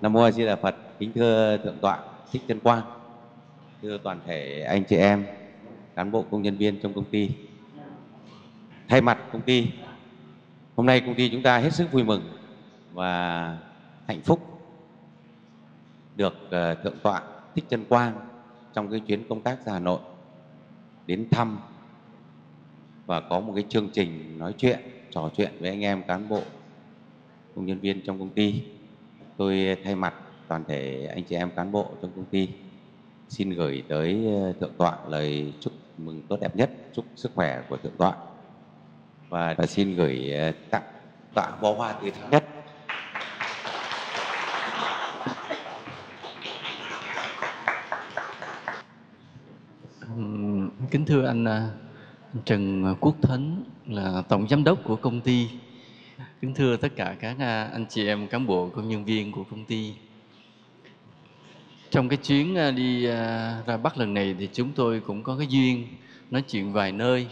Nam mô A Di Đà Phật. Kính thưa thượng tọa Thích Chân Quang, thưa toàn thể anh chị em, cán bộ công nhân viên trong công ty. Thay mặt công ty, hôm nay công ty chúng ta hết sức vui mừng và hạnh phúc được ờ, thượng tọa Thích Chân Quang trong cái chuyến công tác ra Hà Nội đến thăm và có một cái chương trình nói chuyện, trò chuyện với anh em cán bộ công nhân viên trong công ty. Tôi thay mặt toàn thể anh chị em cán bộ trong công ty xin gửi tới ờ, thượng tọa lời chúc mừng tốt đẹp nhất, chúc sức khỏe của thượng tọa và, và xin gửi ờ, tặng tọa bó hoa tươi thắm nhất Kính thưa anh, ờ, anh Trần Quốc Thấn là tổng giám đốc của công ty. Kính thưa tất cả các à, anh chị em cán bộ công nhân viên của công ty. Trong cái chuyến à, đi à, ra Bắc lần này thì chúng tôi cũng có cái duyên nói chuyện vài nơi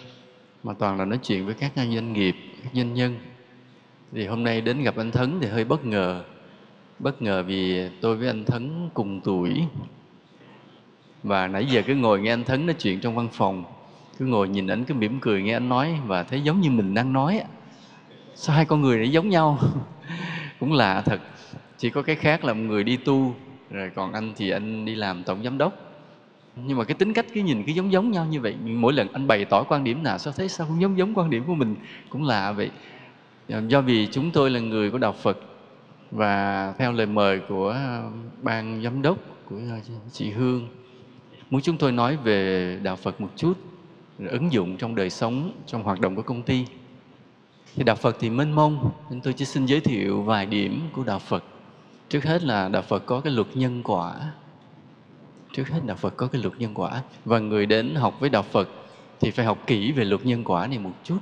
mà toàn là nói chuyện với các doanh nghiệp, các doanh nhân. Thì hôm nay đến gặp anh Thấn thì hơi bất ngờ. Bất ngờ vì tôi với anh Thấn cùng tuổi và nãy giờ cứ ngồi nghe anh Thấn nói chuyện trong văn phòng cứ ngồi nhìn ảnh cứ mỉm cười nghe anh nói và thấy giống như mình đang nói ạ sao hai con người này giống nhau? Cũng lạ thật. Chỉ có cái khác là một người đi tu, rồi còn anh thì anh đi làm tổng giám đốc. Nhưng mà cái tính cách cứ nhìn cứ giống giống nhau như vậy. Mỗi lần anh bày tỏ quan điểm nào, sao thấy sao không giống giống quan điểm của mình? Cũng lạ vậy. Ờ, do vì chúng tôi là người của đạo Phật và theo lời mời của ờ, ban giám đốc của ờ, chị Hương, muốn chúng tôi nói về đạo Phật một chút ứng dụng trong đời sống, trong hoạt động của công ty thì đạo Phật thì mênh mông, nên tôi chỉ xin giới thiệu vài điểm của đạo Phật. Trước hết là đạo Phật có cái luật nhân quả. Trước hết đạo Phật có cái luật nhân quả. Và người đến học với đạo Phật thì phải học kỹ về luật nhân quả này một chút,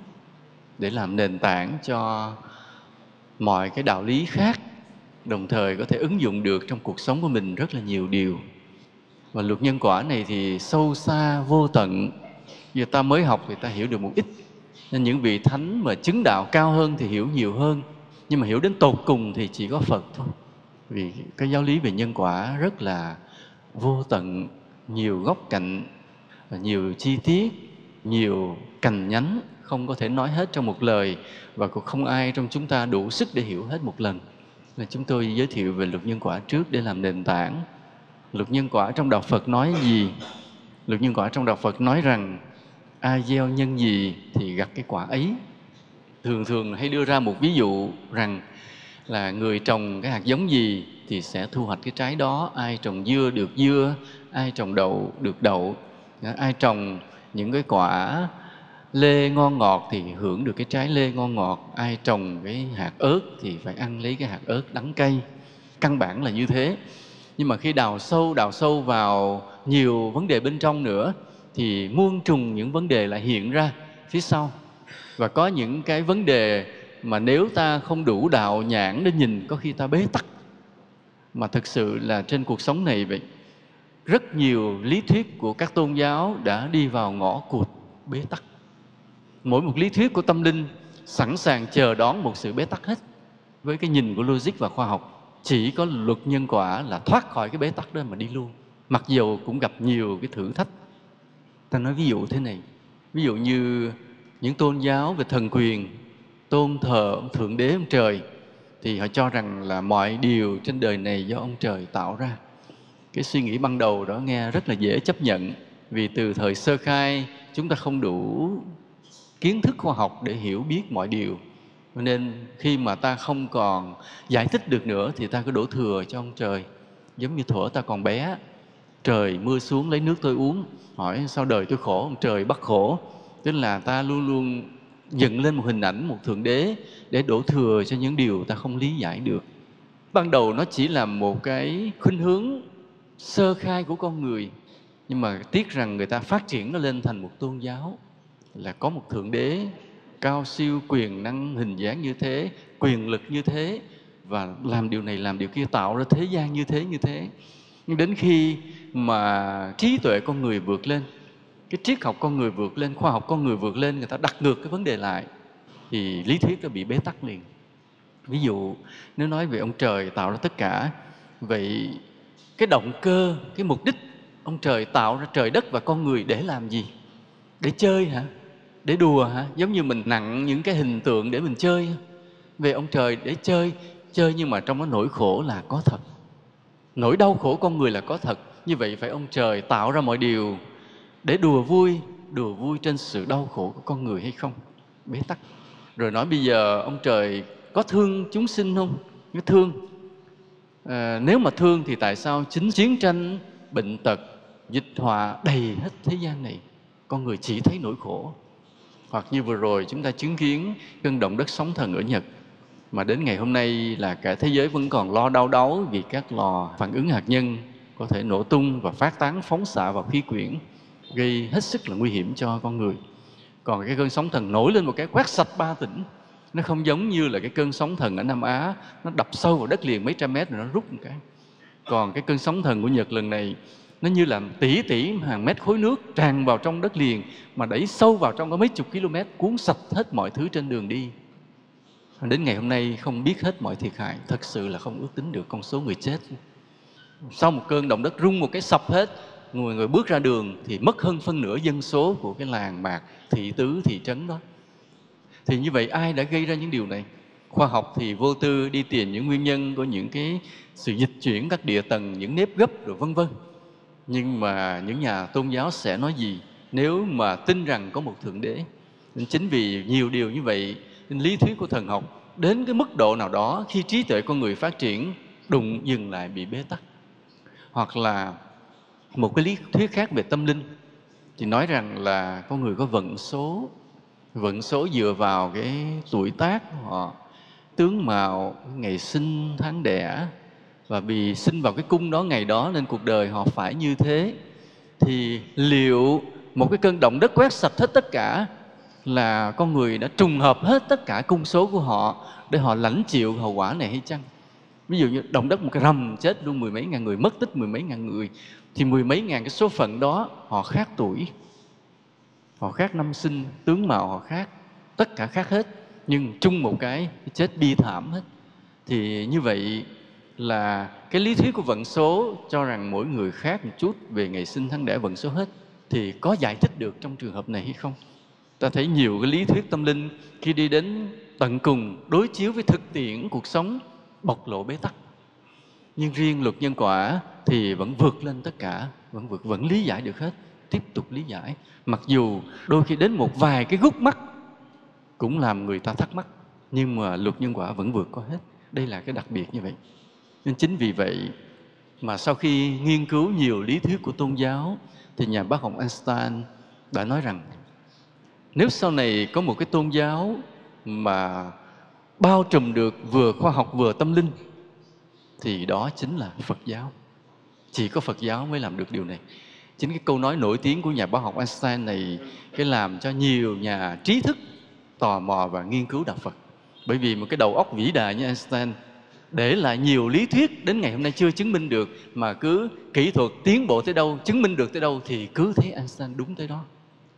để làm nền tảng cho mọi cái đạo lý khác, đồng thời có thể ứng dụng được trong cuộc sống của mình rất là nhiều điều. Và luật nhân quả này thì sâu xa vô tận. Giờ ta mới học thì ta hiểu được một ít nên những vị thánh mà chứng đạo cao hơn thì hiểu nhiều hơn, nhưng mà hiểu đến tột cùng thì chỉ có phật thôi. Vì cái giáo lý về nhân quả rất là vô tận, nhiều góc cạnh, nhiều chi tiết, nhiều cành nhánh, không có thể nói hết trong một lời, và cũng không ai trong chúng ta đủ sức để hiểu hết một lần. Là chúng tôi giới thiệu về luật nhân quả trước để làm nền tảng. Luật nhân quả trong đạo Phật nói gì? Luật nhân quả trong đạo Phật nói rằng ai gieo nhân gì thì gặt cái quả ấy. Thường thường hay đưa ra một ví dụ rằng là người trồng cái hạt giống gì thì sẽ thu hoạch cái trái đó. Ai trồng dưa được dưa, ai trồng đậu được đậu. Ai trồng những cái quả lê ngon ngọt thì hưởng được cái trái lê ngon ngọt. Ai trồng cái hạt ớt thì phải ăn lấy cái hạt ớt đắng cay. Căn bản là như thế. Nhưng mà khi đào sâu đào sâu vào nhiều vấn đề bên trong nữa thì muôn trùng những vấn đề lại hiện ra phía sau. Và có những cái vấn đề mà nếu ta không đủ đạo nhãn để nhìn, có khi ta bế tắc. Mà thực sự là trên cuộc sống này vậy, rất nhiều lý thuyết của các tôn giáo đã đi vào ngõ cụt bế tắc. Mỗi một lý thuyết của tâm linh sẵn sàng chờ đón một sự bế tắc hết với cái nhìn của logic và khoa học. Chỉ có luật nhân quả là thoát khỏi cái bế tắc đó mà đi luôn. Mặc dù cũng gặp nhiều cái thử thách ta nói ví dụ thế này. Ví dụ như những tôn giáo về thần quyền, tôn thờ ông thượng đế, ông trời, thì họ cho rằng là mọi điều trên đời này do ông trời tạo ra. Cái suy nghĩ ban đầu đó nghe rất là dễ chấp nhận, vì từ thời sơ khai, chúng ta không đủ kiến thức khoa học để hiểu biết mọi điều. Nên khi mà ta không còn giải thích được nữa thì ta cứ đổ thừa cho ông trời, giống như thuở ta còn bé trời mưa xuống lấy nước tôi uống. Hỏi sao đời tôi khổ? Ông trời bắt khổ. Tức là ta luôn luôn dựng lên một hình ảnh, một thượng đế để đổ thừa cho những điều ta không lý giải được. Ban đầu nó chỉ là một cái khuynh hướng sơ khai của con người, nhưng mà tiếc rằng người ta phát triển nó lên thành một tôn giáo, là có một thượng đế cao siêu, quyền năng, hình dáng như thế, quyền lực như thế, và làm điều này, làm điều kia, tạo ra thế gian như thế như thế nhưng đến khi mà trí tuệ con người vượt lên, cái triết học con người vượt lên, khoa học con người vượt lên, người ta đặt ngược cái vấn đề lại, thì lý thuyết nó bị bế tắc liền. Ví dụ, nếu nói về ông trời tạo ra tất cả, vậy cái động cơ, cái mục đích ông trời tạo ra trời đất và con người để làm gì? Để chơi hả? Để đùa hả? Giống như mình nặng những cái hình tượng để mình chơi về ông trời để chơi chơi nhưng mà trong đó nỗi khổ là có thật nỗi đau khổ con người là có thật như vậy phải ông trời tạo ra mọi điều để đùa vui đùa vui trên sự đau khổ của con người hay không? Bế tắc. Rồi nói bây giờ ông trời có thương chúng sinh không? Có thương. À, nếu mà thương thì tại sao chính chiến tranh bệnh tật dịch họa đầy hết thế gian này con người chỉ thấy nỗi khổ? Hoặc như vừa rồi chúng ta chứng kiến cơn động đất sóng thần ở Nhật mà đến ngày hôm nay là cả thế giới vẫn còn lo đau đáu vì các lò phản ứng hạt nhân có thể nổ tung và phát tán phóng xạ vào khí quyển, gây hết sức là nguy hiểm cho con người. Còn cái cơn sóng thần nổi lên một cái quét sạch ba tỉnh, nó không giống như là cái cơn sóng thần ở Nam Á, nó đập sâu vào đất liền mấy trăm mét rồi nó rút một cái. Còn cái cơn sóng thần của Nhật lần này, nó như là tỷ tỷ hàng mét khối nước tràn vào trong đất liền mà đẩy sâu vào trong có mấy chục km cuốn sạch hết mọi thứ trên đường đi đến ngày hôm nay không biết hết mọi thiệt hại, thật sự là không ước tính được con số người chết. Sau một cơn động đất rung một cái sập hết, người người bước ra đường thì mất hơn phân nửa dân số của cái làng mạc, thị tứ, thị trấn đó. Thì như vậy ai đã gây ra những điều này? Khoa học thì vô tư đi tìm những nguyên nhân của những cái sự dịch chuyển các địa tầng, những nếp gấp rồi vân vân. Nhưng mà những nhà tôn giáo sẽ nói gì nếu mà tin rằng có một thượng đế? Chính vì nhiều điều như vậy lý thuyết của thần học đến cái mức độ nào đó khi trí tuệ con người phát triển đụng dừng lại bị bế tắc. Hoặc là một cái lý thuyết khác về tâm linh thì nói rằng là con người có vận số vận số dựa vào cái tuổi tác của họ, tướng mạo, ngày sinh, tháng đẻ và vì sinh vào cái cung đó ngày đó nên cuộc đời họ phải như thế thì liệu một cái cơn động đất quét sạch hết tất cả là con người đã trùng hợp hết tất cả cung số của họ để họ lãnh chịu hậu quả này hay chăng? Ví dụ như động đất một cái rầm chết luôn, mười mấy ngàn người mất tích, mười mấy ngàn người, thì mười mấy ngàn cái số phận đó họ khác tuổi, họ khác năm sinh, tướng mạo họ khác, tất cả khác hết, nhưng chung một cái chết bi thảm hết. Thì như vậy là cái lý thuyết của vận số cho rằng mỗi người khác một chút về ngày sinh, tháng đẻ, vận số hết thì có giải thích được trong trường hợp này hay không? Ta thấy nhiều cái lý thuyết tâm linh khi đi đến tận cùng đối chiếu với thực tiễn cuộc sống bộc lộ bế tắc. Nhưng riêng luật nhân quả thì vẫn vượt lên tất cả, vẫn vượt, vẫn lý giải được hết, tiếp tục lý giải. Mặc dù đôi khi đến một vài cái gút mắt cũng làm người ta thắc mắc, nhưng mà luật nhân quả vẫn vượt qua hết. Đây là cái đặc biệt như vậy. Nên chính vì vậy mà sau khi nghiên cứu nhiều lý thuyết của tôn giáo thì nhà bác học Einstein đã nói rằng nếu sau này có một cái tôn giáo mà bao trùm được vừa khoa học vừa tâm linh thì đó chính là Phật giáo. Chỉ có Phật giáo mới làm được điều này. Chính cái câu nói nổi tiếng của nhà bác học Einstein này cái làm cho nhiều nhà trí thức tò mò và nghiên cứu đạo Phật. Bởi vì một cái đầu óc vĩ đại như Einstein để lại nhiều lý thuyết đến ngày hôm nay chưa chứng minh được mà cứ kỹ thuật tiến bộ tới đâu, chứng minh được tới đâu thì cứ thấy Einstein đúng tới đó.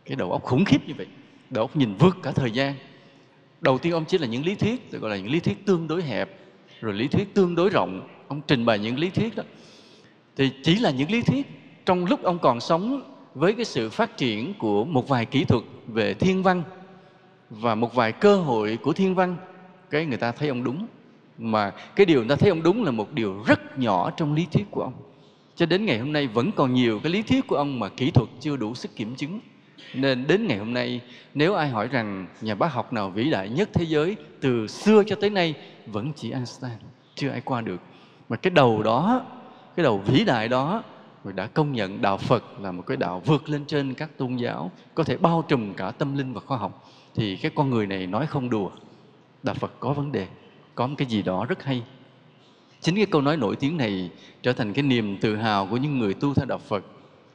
Cái đầu óc khủng khiếp như vậy. Đầu óc nhìn vượt cả thời gian. Đầu tiên ông chỉ là những lý thuyết, gọi là những lý thuyết tương đối hẹp, rồi lý thuyết tương đối rộng. Ông trình bày những lý thuyết đó. Thì chỉ là những lý thuyết trong lúc ông còn sống với cái sự phát triển của một vài kỹ thuật về thiên văn và một vài cơ hội của thiên văn cái người ta thấy ông đúng mà cái điều người ta thấy ông đúng là một điều rất nhỏ trong lý thuyết của ông cho đến ngày hôm nay vẫn còn nhiều cái lý thuyết của ông mà kỹ thuật chưa đủ sức kiểm chứng nên đến ngày hôm nay, nếu ai hỏi rằng nhà bác học nào vĩ đại nhất thế giới từ xưa cho tới nay, vẫn chỉ Einstein chưa ai qua được. Mà cái đầu đó, cái đầu vĩ đại đó rồi đã công nhận đạo Phật là một cái đạo vượt lên trên các tôn giáo, có thể bao trùm cả tâm linh và khoa học, thì cái con người này nói không đùa. Đạo Phật có vấn đề, có một cái gì đó rất hay. Chính cái câu nói nổi tiếng này trở thành cái niềm tự hào của những người tu theo đạo Phật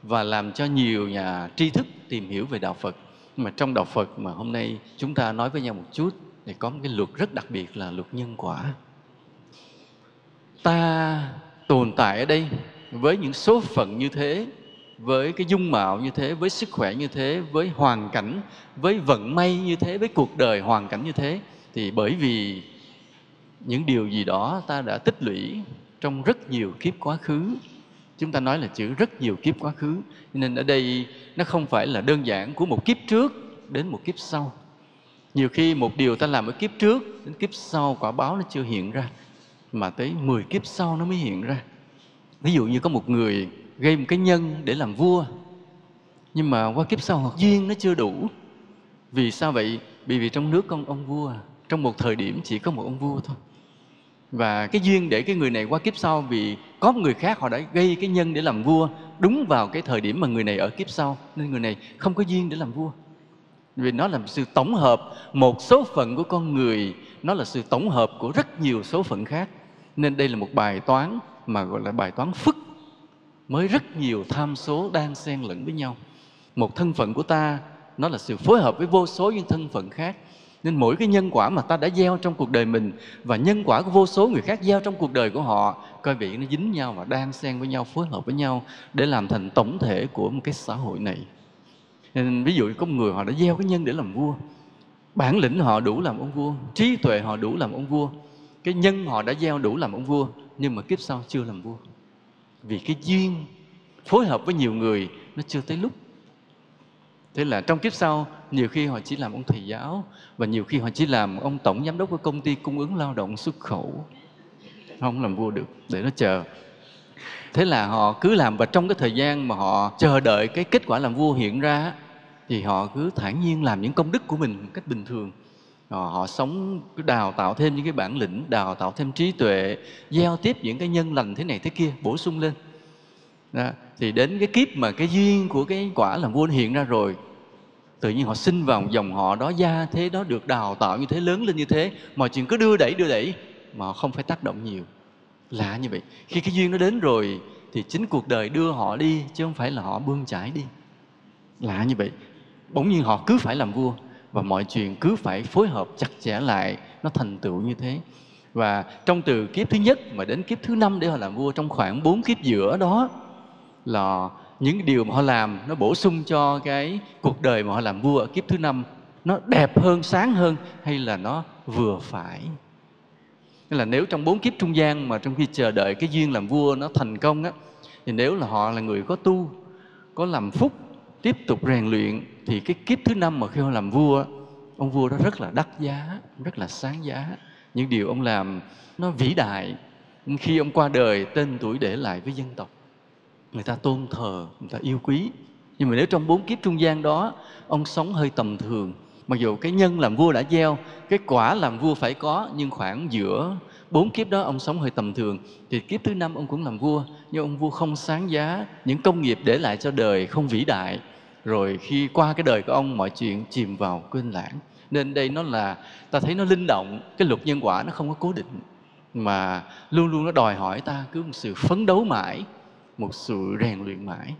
và làm cho nhiều nhà tri thức tìm hiểu về đạo Phật. Mà trong đạo Phật mà hôm nay chúng ta nói với nhau một chút thì có một cái luật rất đặc biệt là luật nhân quả. Ta tồn tại ở đây với những số phận như thế, với cái dung mạo như thế, với sức khỏe như thế, với hoàn cảnh, với vận may như thế, với cuộc đời hoàn cảnh như thế, thì bởi vì những điều gì đó ta đã tích lũy trong rất nhiều kiếp quá khứ chúng ta nói là chữ rất nhiều kiếp quá khứ nên ở đây nó không phải là đơn giản của một kiếp trước đến một kiếp sau. Nhiều khi một điều ta làm ở kiếp trước đến kiếp sau quả báo nó chưa hiện ra, mà tới 10 kiếp sau nó mới hiện ra. Ví dụ như có một người gây một cái nhân để làm vua, nhưng mà qua kiếp sau duyên nó chưa đủ. Vì sao vậy? Vì vì trong nước con ông vua, trong một thời điểm chỉ có một ông vua thôi và cái duyên để cái người này qua kiếp sau vì có một người khác họ đã gây cái nhân để làm vua đúng vào cái thời điểm mà người này ở kiếp sau. Nên người này không có duyên để làm vua. Vì nó là sự tổng hợp một số phận của con người, nó là sự tổng hợp của rất nhiều số phận khác. Nên đây là một bài toán mà gọi là bài toán phức, mới rất nhiều tham số đang xen lẫn với nhau. Một thân phận của ta, nó là sự phối hợp với vô số những thân phận khác nên mỗi cái nhân quả mà ta đã gieo trong cuộc đời mình và nhân quả của vô số người khác gieo trong cuộc đời của họ, coi vị nó dính nhau và đang xen với nhau, phối hợp với nhau để làm thành tổng thể của một cái xã hội này. Nên ví dụ có một người họ đã gieo cái nhân để làm vua. Bản lĩnh họ đủ làm ông vua, trí tuệ họ đủ làm ông vua, cái nhân họ đã gieo đủ làm ông vua, nhưng mà kiếp sau chưa làm vua. Vì cái duyên phối hợp với nhiều người nó chưa tới lúc. Thế là trong kiếp sau nhiều khi họ chỉ làm ông thầy giáo và nhiều khi họ chỉ làm ông tổng giám đốc của công ty cung ứng lao động xuất khẩu. Không làm vua được để nó chờ. Thế là họ cứ làm và trong cái thời gian mà họ chờ đợi cái kết quả làm vua hiện ra thì họ cứ thản nhiên làm những công đức của mình một cách bình thường. Họ, họ sống cứ đào tạo thêm những cái bản lĩnh đào tạo thêm trí tuệ giao tiếp những cái nhân lành thế này thế kia bổ sung lên. Đó. thì đến cái kiếp mà cái duyên của cái quả làm vua hiện ra rồi tự nhiên họ sinh vào dòng họ đó, gia thế đó được đào tạo như thế, lớn lên như thế, mọi chuyện cứ đưa đẩy đưa đẩy, mà không phải tác động nhiều. Lạ như vậy. Khi cái duyên nó đến rồi thì chính cuộc đời đưa họ đi, chứ không phải là họ bươn chải đi. Lạ như vậy. Bỗng nhiên họ cứ phải làm vua, và mọi chuyện cứ phải phối hợp chặt chẽ lại, nó thành tựu như thế. Và trong từ kiếp thứ nhất mà đến kiếp thứ năm để họ làm vua, trong khoảng bốn kiếp giữa đó, là những điều mà họ làm nó bổ sung cho cái cuộc đời mà họ làm vua ở kiếp thứ năm, nó đẹp hơn, sáng hơn hay là nó vừa phải? Nên là nếu trong bốn kiếp trung gian mà trong khi chờ đợi cái duyên làm vua nó thành công á, thì nếu là họ là người có tu, có làm phúc, tiếp tục rèn luyện, thì cái kiếp thứ năm mà khi họ làm vua, ông vua đó rất là đắt giá, rất là sáng giá. Những điều ông làm nó vĩ đại khi ông qua đời tên tuổi để lại với dân tộc người ta tôn thờ, người ta yêu quý. Nhưng mà nếu trong bốn kiếp trung gian đó, ông sống hơi tầm thường, mặc dù cái nhân làm vua đã gieo, cái quả làm vua phải có, nhưng khoảng giữa bốn kiếp đó ông sống hơi tầm thường. Thì kiếp thứ năm ông cũng làm vua, nhưng ông vua không sáng giá những công nghiệp để lại cho đời không vĩ đại. Rồi khi qua cái đời của ông, mọi chuyện chìm vào quên lãng. Nên đây nó là, ta thấy nó linh động, cái luật nhân quả nó không có cố định. Mà luôn luôn nó đòi hỏi ta cứ một sự phấn đấu mãi một sự rèn luyện mãi.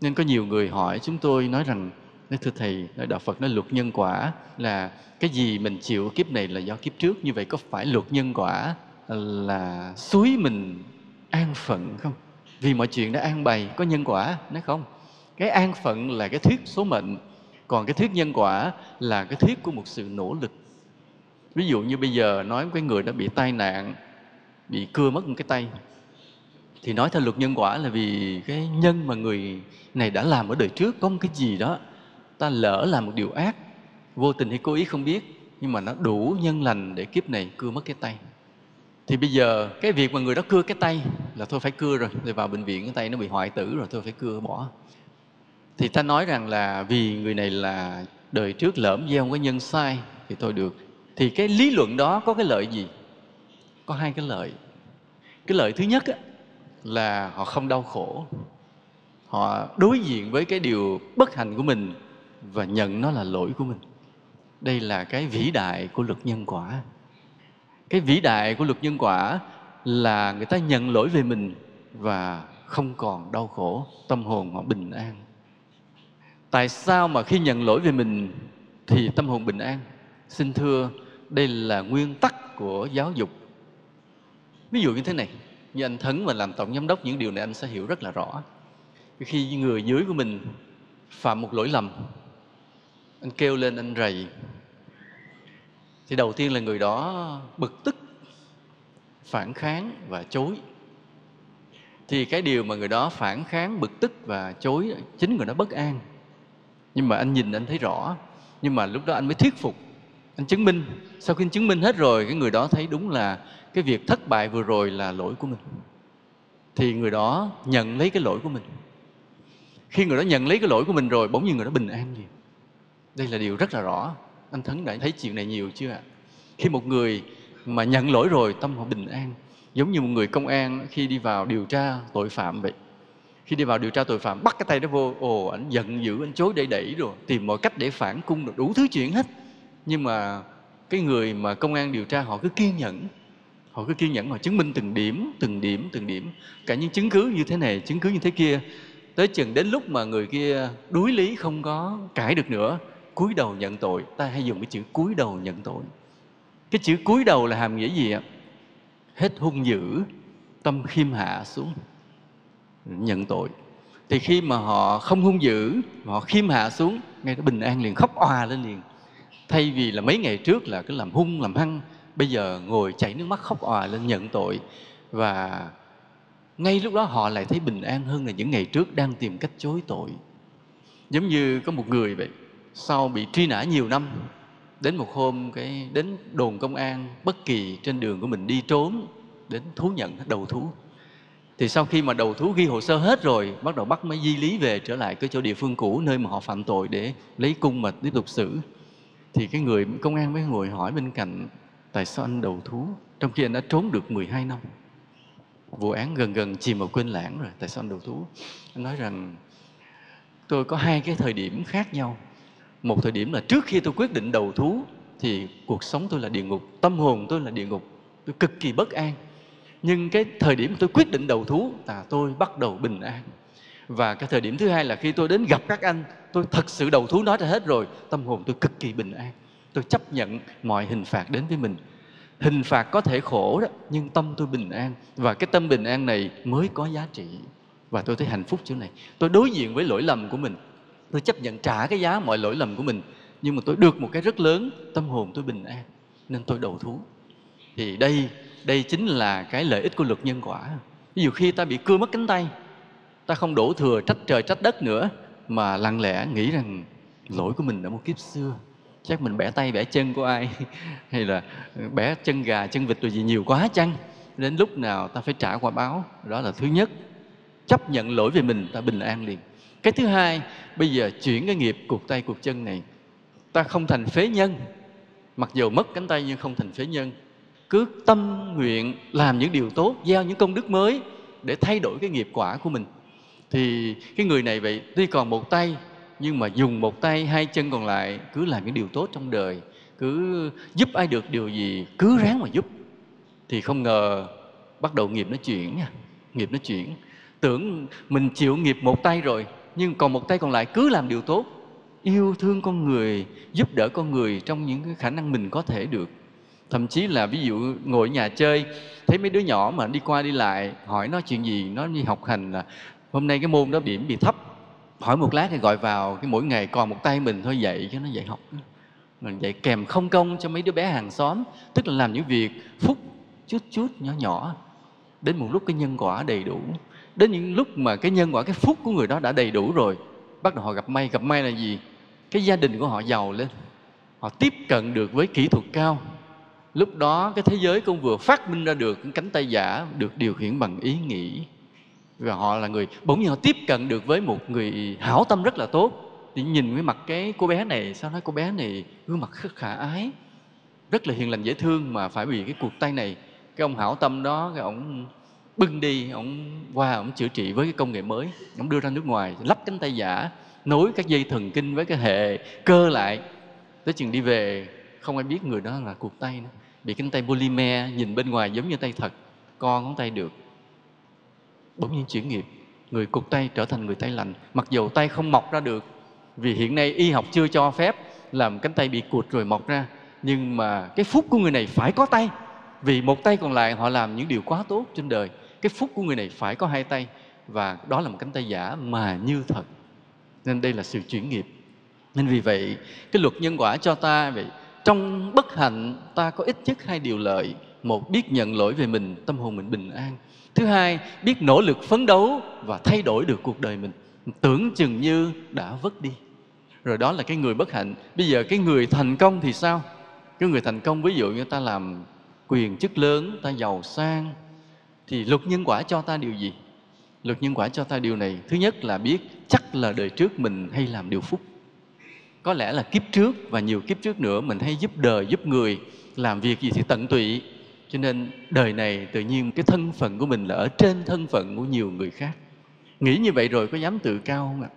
Nên có nhiều người hỏi chúng tôi nói rằng nói thưa thầy, nói đạo phật nói luật nhân quả là cái gì mình chịu, kiếp này là do kiếp trước, như vậy có phải luật nhân quả là suối mình an phận không? Vì mọi chuyện đã an bày, có nhân quả, nói không? Cái an phận là cái thuyết số mệnh, còn cái thuyết nhân quả là cái thuyết của một sự nỗ lực. Ví dụ như bây giờ nói cái người đã bị tai nạn, bị cưa mất một cái tay thì nói theo luật nhân quả là vì cái nhân mà người này đã làm ở đời trước có một cái gì đó ta lỡ làm một điều ác vô tình hay cố ý không biết nhưng mà nó đủ nhân lành để kiếp này cưa mất cái tay. Thì bây giờ cái việc mà người đó cưa cái tay là thôi phải cưa rồi rồi vào bệnh viện cái tay nó bị hoại tử rồi thôi phải cưa bỏ. Thì ta nói rằng là vì người này là đời trước lỡm gieo cái nhân sai thì thôi được. Thì cái lý luận đó có cái lợi gì? Có hai cái lợi. Cái lợi thứ nhất á, là họ không đau khổ. Họ đối diện với cái điều bất hạnh của mình và nhận nó là lỗi của mình. Đây là cái vĩ đại của luật nhân quả. Cái vĩ đại của luật nhân quả là người ta nhận lỗi về mình và không còn đau khổ, tâm hồn họ bình an. Tại sao mà khi nhận lỗi về mình thì tâm hồn bình an? Xin thưa, đây là nguyên tắc của giáo dục. Ví dụ như thế này như anh Thấn mà làm tổng giám đốc những điều này anh sẽ hiểu rất là rõ. Khi người dưới của mình phạm một lỗi lầm, anh kêu lên, anh rầy, thì đầu tiên là người đó bực tức, phản kháng và chối. Thì cái điều mà người đó phản kháng, bực tức và chối chính người đó bất an. Nhưng mà anh nhìn, anh thấy rõ. Nhưng mà lúc đó anh mới thuyết phục. Anh chứng minh. Sau khi anh chứng minh hết rồi, cái người đó thấy đúng là cái việc thất bại vừa rồi là lỗi của mình. Thì người đó nhận lấy cái lỗi của mình. Khi người đó nhận lấy cái lỗi của mình rồi, bỗng nhiên người đó bình an gì đây là điều rất là rõ. Anh thấn đã thấy chuyện này nhiều chưa ạ? Khi một người mà nhận lỗi rồi, tâm họ bình an. Giống như một người công an khi đi vào điều tra tội phạm vậy. Khi đi vào điều tra tội phạm, bắt cái tay nó vô, ồ anh giận dữ anh chối đẩy đẩy rồi, tìm mọi cách để phản cung được đủ thứ chuyện hết. Nhưng mà cái người mà công an điều tra họ cứ kiên nhẫn họ cứ kiên nhẫn họ chứng minh từng điểm từng điểm từng điểm. Cả những chứng cứ như thế này, chứng cứ như thế kia, tới chừng đến lúc mà người kia đuối lý không có cãi được nữa, cúi đầu nhận tội. Ta hay dùng cái chữ cúi đầu nhận tội. Cái chữ cúi đầu là hàm nghĩa gì ạ? Hết hung dữ, tâm khiêm hạ xuống, nhận tội. Thì khi mà họ không hung dữ họ khiêm hạ xuống, ngay đó bình an liền khóc òa lên liền. Thay vì là mấy ngày trước là cứ làm hung, làm hăng bây giờ ngồi chảy nước mắt khóc òa lên nhận tội. Và ngay lúc đó họ lại thấy bình an hơn là những ngày trước đang tìm cách chối tội. Giống như có một người vậy, sau bị truy nã nhiều năm, đến một hôm cái đến đồn công an bất kỳ trên đường của mình đi trốn đến thú nhận, đầu thú. Thì sau khi mà đầu thú ghi hồ sơ hết rồi, bắt đầu bắt mới di lý về trở lại cái chỗ địa phương cũ, nơi mà họ phạm tội để lấy cung mà tiếp tục xử. Thì cái người công an mới ngồi hỏi bên cạnh tại sao anh đầu thú? Trong khi anh đã trốn được 12 năm. Vụ án gần gần chìm vào quên lãng rồi. Tại sao anh đầu thú? Anh nói rằng, tôi có hai cái thời điểm khác nhau. Một thời điểm là trước khi tôi quyết định đầu thú, thì cuộc sống tôi là địa ngục, tâm hồn tôi là địa ngục. Tôi cực kỳ bất an. Nhưng cái thời điểm tôi quyết định đầu thú là tôi bắt đầu bình an. Và cái thời điểm thứ hai là khi tôi đến gặp các anh, tôi thật sự đầu thú nói ra hết rồi. Tâm hồn tôi cực kỳ bình an tôi chấp nhận mọi hình phạt đến với mình. Hình phạt có thể khổ đó, nhưng tâm tôi bình an. Và cái tâm bình an này mới có giá trị. Và tôi thấy hạnh phúc chỗ này. Tôi đối diện với lỗi lầm của mình. Tôi chấp nhận trả cái giá mọi lỗi lầm của mình. Nhưng mà tôi được một cái rất lớn tâm hồn tôi bình an. Nên tôi đầu thú. Thì đây đây chính là cái lợi ích của luật nhân quả. Ví dụ khi ta bị cưa mất cánh tay, ta không đổ thừa trách trời trách đất nữa, mà lặng lẽ nghĩ rằng lỗi của mình ở một kiếp xưa chắc mình bẻ tay, bẻ chân của ai? Hay là ừ, bẻ chân gà, chân vịt rồi gì nhiều quá chăng? Đến lúc nào ta phải trả quả báo? Đó là thứ nhất. Chấp nhận lỗi về mình, ta bình an liền. Cái thứ hai, bây giờ chuyển cái nghiệp cuộc tay cuộc chân này. Ta không thành phế nhân. Mặc dù mất cánh tay nhưng không thành phế nhân. Cứ tâm nguyện làm những điều tốt, gieo những công đức mới để thay đổi cái nghiệp quả của mình. Thì cái người này vậy, tuy còn một tay nhưng mà dùng một tay, hai chân còn lại, cứ làm những điều tốt trong đời. Cứ giúp ai được điều gì, cứ ráng mà giúp. Thì không ngờ bắt đầu nghiệp nó chuyển nha, nghiệp nó chuyển. Tưởng mình chịu nghiệp một tay rồi, nhưng còn một tay còn lại cứ làm điều tốt. Yêu thương con người, giúp đỡ con người trong những cái khả năng mình có thể được. Thậm chí là ví dụ ngồi ở nhà chơi, thấy mấy đứa nhỏ mà đi qua đi lại, hỏi nó chuyện gì, nó đi học hành là, hôm nay cái môn đó điểm bị thấp hỏi một lát thì gọi vào cái mỗi ngày còn một tay mình thôi, dạy cho nó dạy học mình dạy kèm không công cho mấy đứa bé hàng xóm, tức là làm những việc phúc chút chút nhỏ nhỏ. Đến một lúc cái nhân quả đầy đủ. Đến những lúc mà cái nhân quả, cái phúc của người đó đã đầy đủ rồi, bắt đầu họ gặp may. Gặp may là gì? Cái gia đình của họ giàu lên. Họ tiếp cận được với kỹ thuật cao. Lúc đó cái thế giới cũng vừa phát minh ra được cánh tay giả, được điều khiển bằng ý nghĩ và họ là người bỗng nhiên họ tiếp cận được với một người hảo tâm rất là tốt. Thì nhìn cái mặt cái cô bé này sao nói cô bé này gương mặt rất khả ái, rất là hiền lành, dễ thương mà phải vì cái cuộc tay này, cái ông hảo tâm đó, cái ông bưng đi, ông qua, ông chữa trị với cái công nghệ mới, ông đưa ra nước ngoài, lắp cánh tay giả, nối các dây thần kinh với cái hệ cơ lại. Tới chừng đi về, không ai biết người đó là cuộc tay nữa, bị cánh tay polymer nhìn bên ngoài giống như tay thật con ngón tay được bỗng nhiên chuyển nghiệp, người cụt tay trở thành người tay lành, mặc dù tay không mọc ra được, vì hiện nay y học chưa cho phép làm cánh tay bị cụt rồi mọc ra, nhưng mà cái phúc của người này phải có tay, vì một tay còn lại họ làm những điều quá tốt trên đời, cái phúc của người này phải có hai tay, và đó là một cánh tay giả mà như thật. Nên đây là sự chuyển nghiệp. Nên vì vậy, cái luật nhân quả cho ta vậy trong bất hạnh, ta có ít nhất hai điều lợi, một biết nhận lỗi về mình, tâm hồn mình bình an thứ hai, biết nỗ lực phấn đấu và thay đổi được cuộc đời mình. Tưởng chừng như đã vất đi. Rồi đó là cái người bất hạnh. Bây giờ cái người thành công thì sao? Cái người thành công, ví dụ như ta làm quyền chức lớn, ta giàu sang, thì luật nhân quả cho ta điều gì? Luật nhân quả cho ta điều này, thứ nhất là biết chắc là đời trước mình hay làm điều phúc. Có lẽ là kiếp trước và nhiều kiếp trước nữa, mình hay giúp đời, giúp người, làm việc gì thì tận tụy cho nên đời này tự nhiên cái thân phận của mình là ở trên thân phận của nhiều người khác. Nghĩ như vậy rồi có dám tự cao không ạ?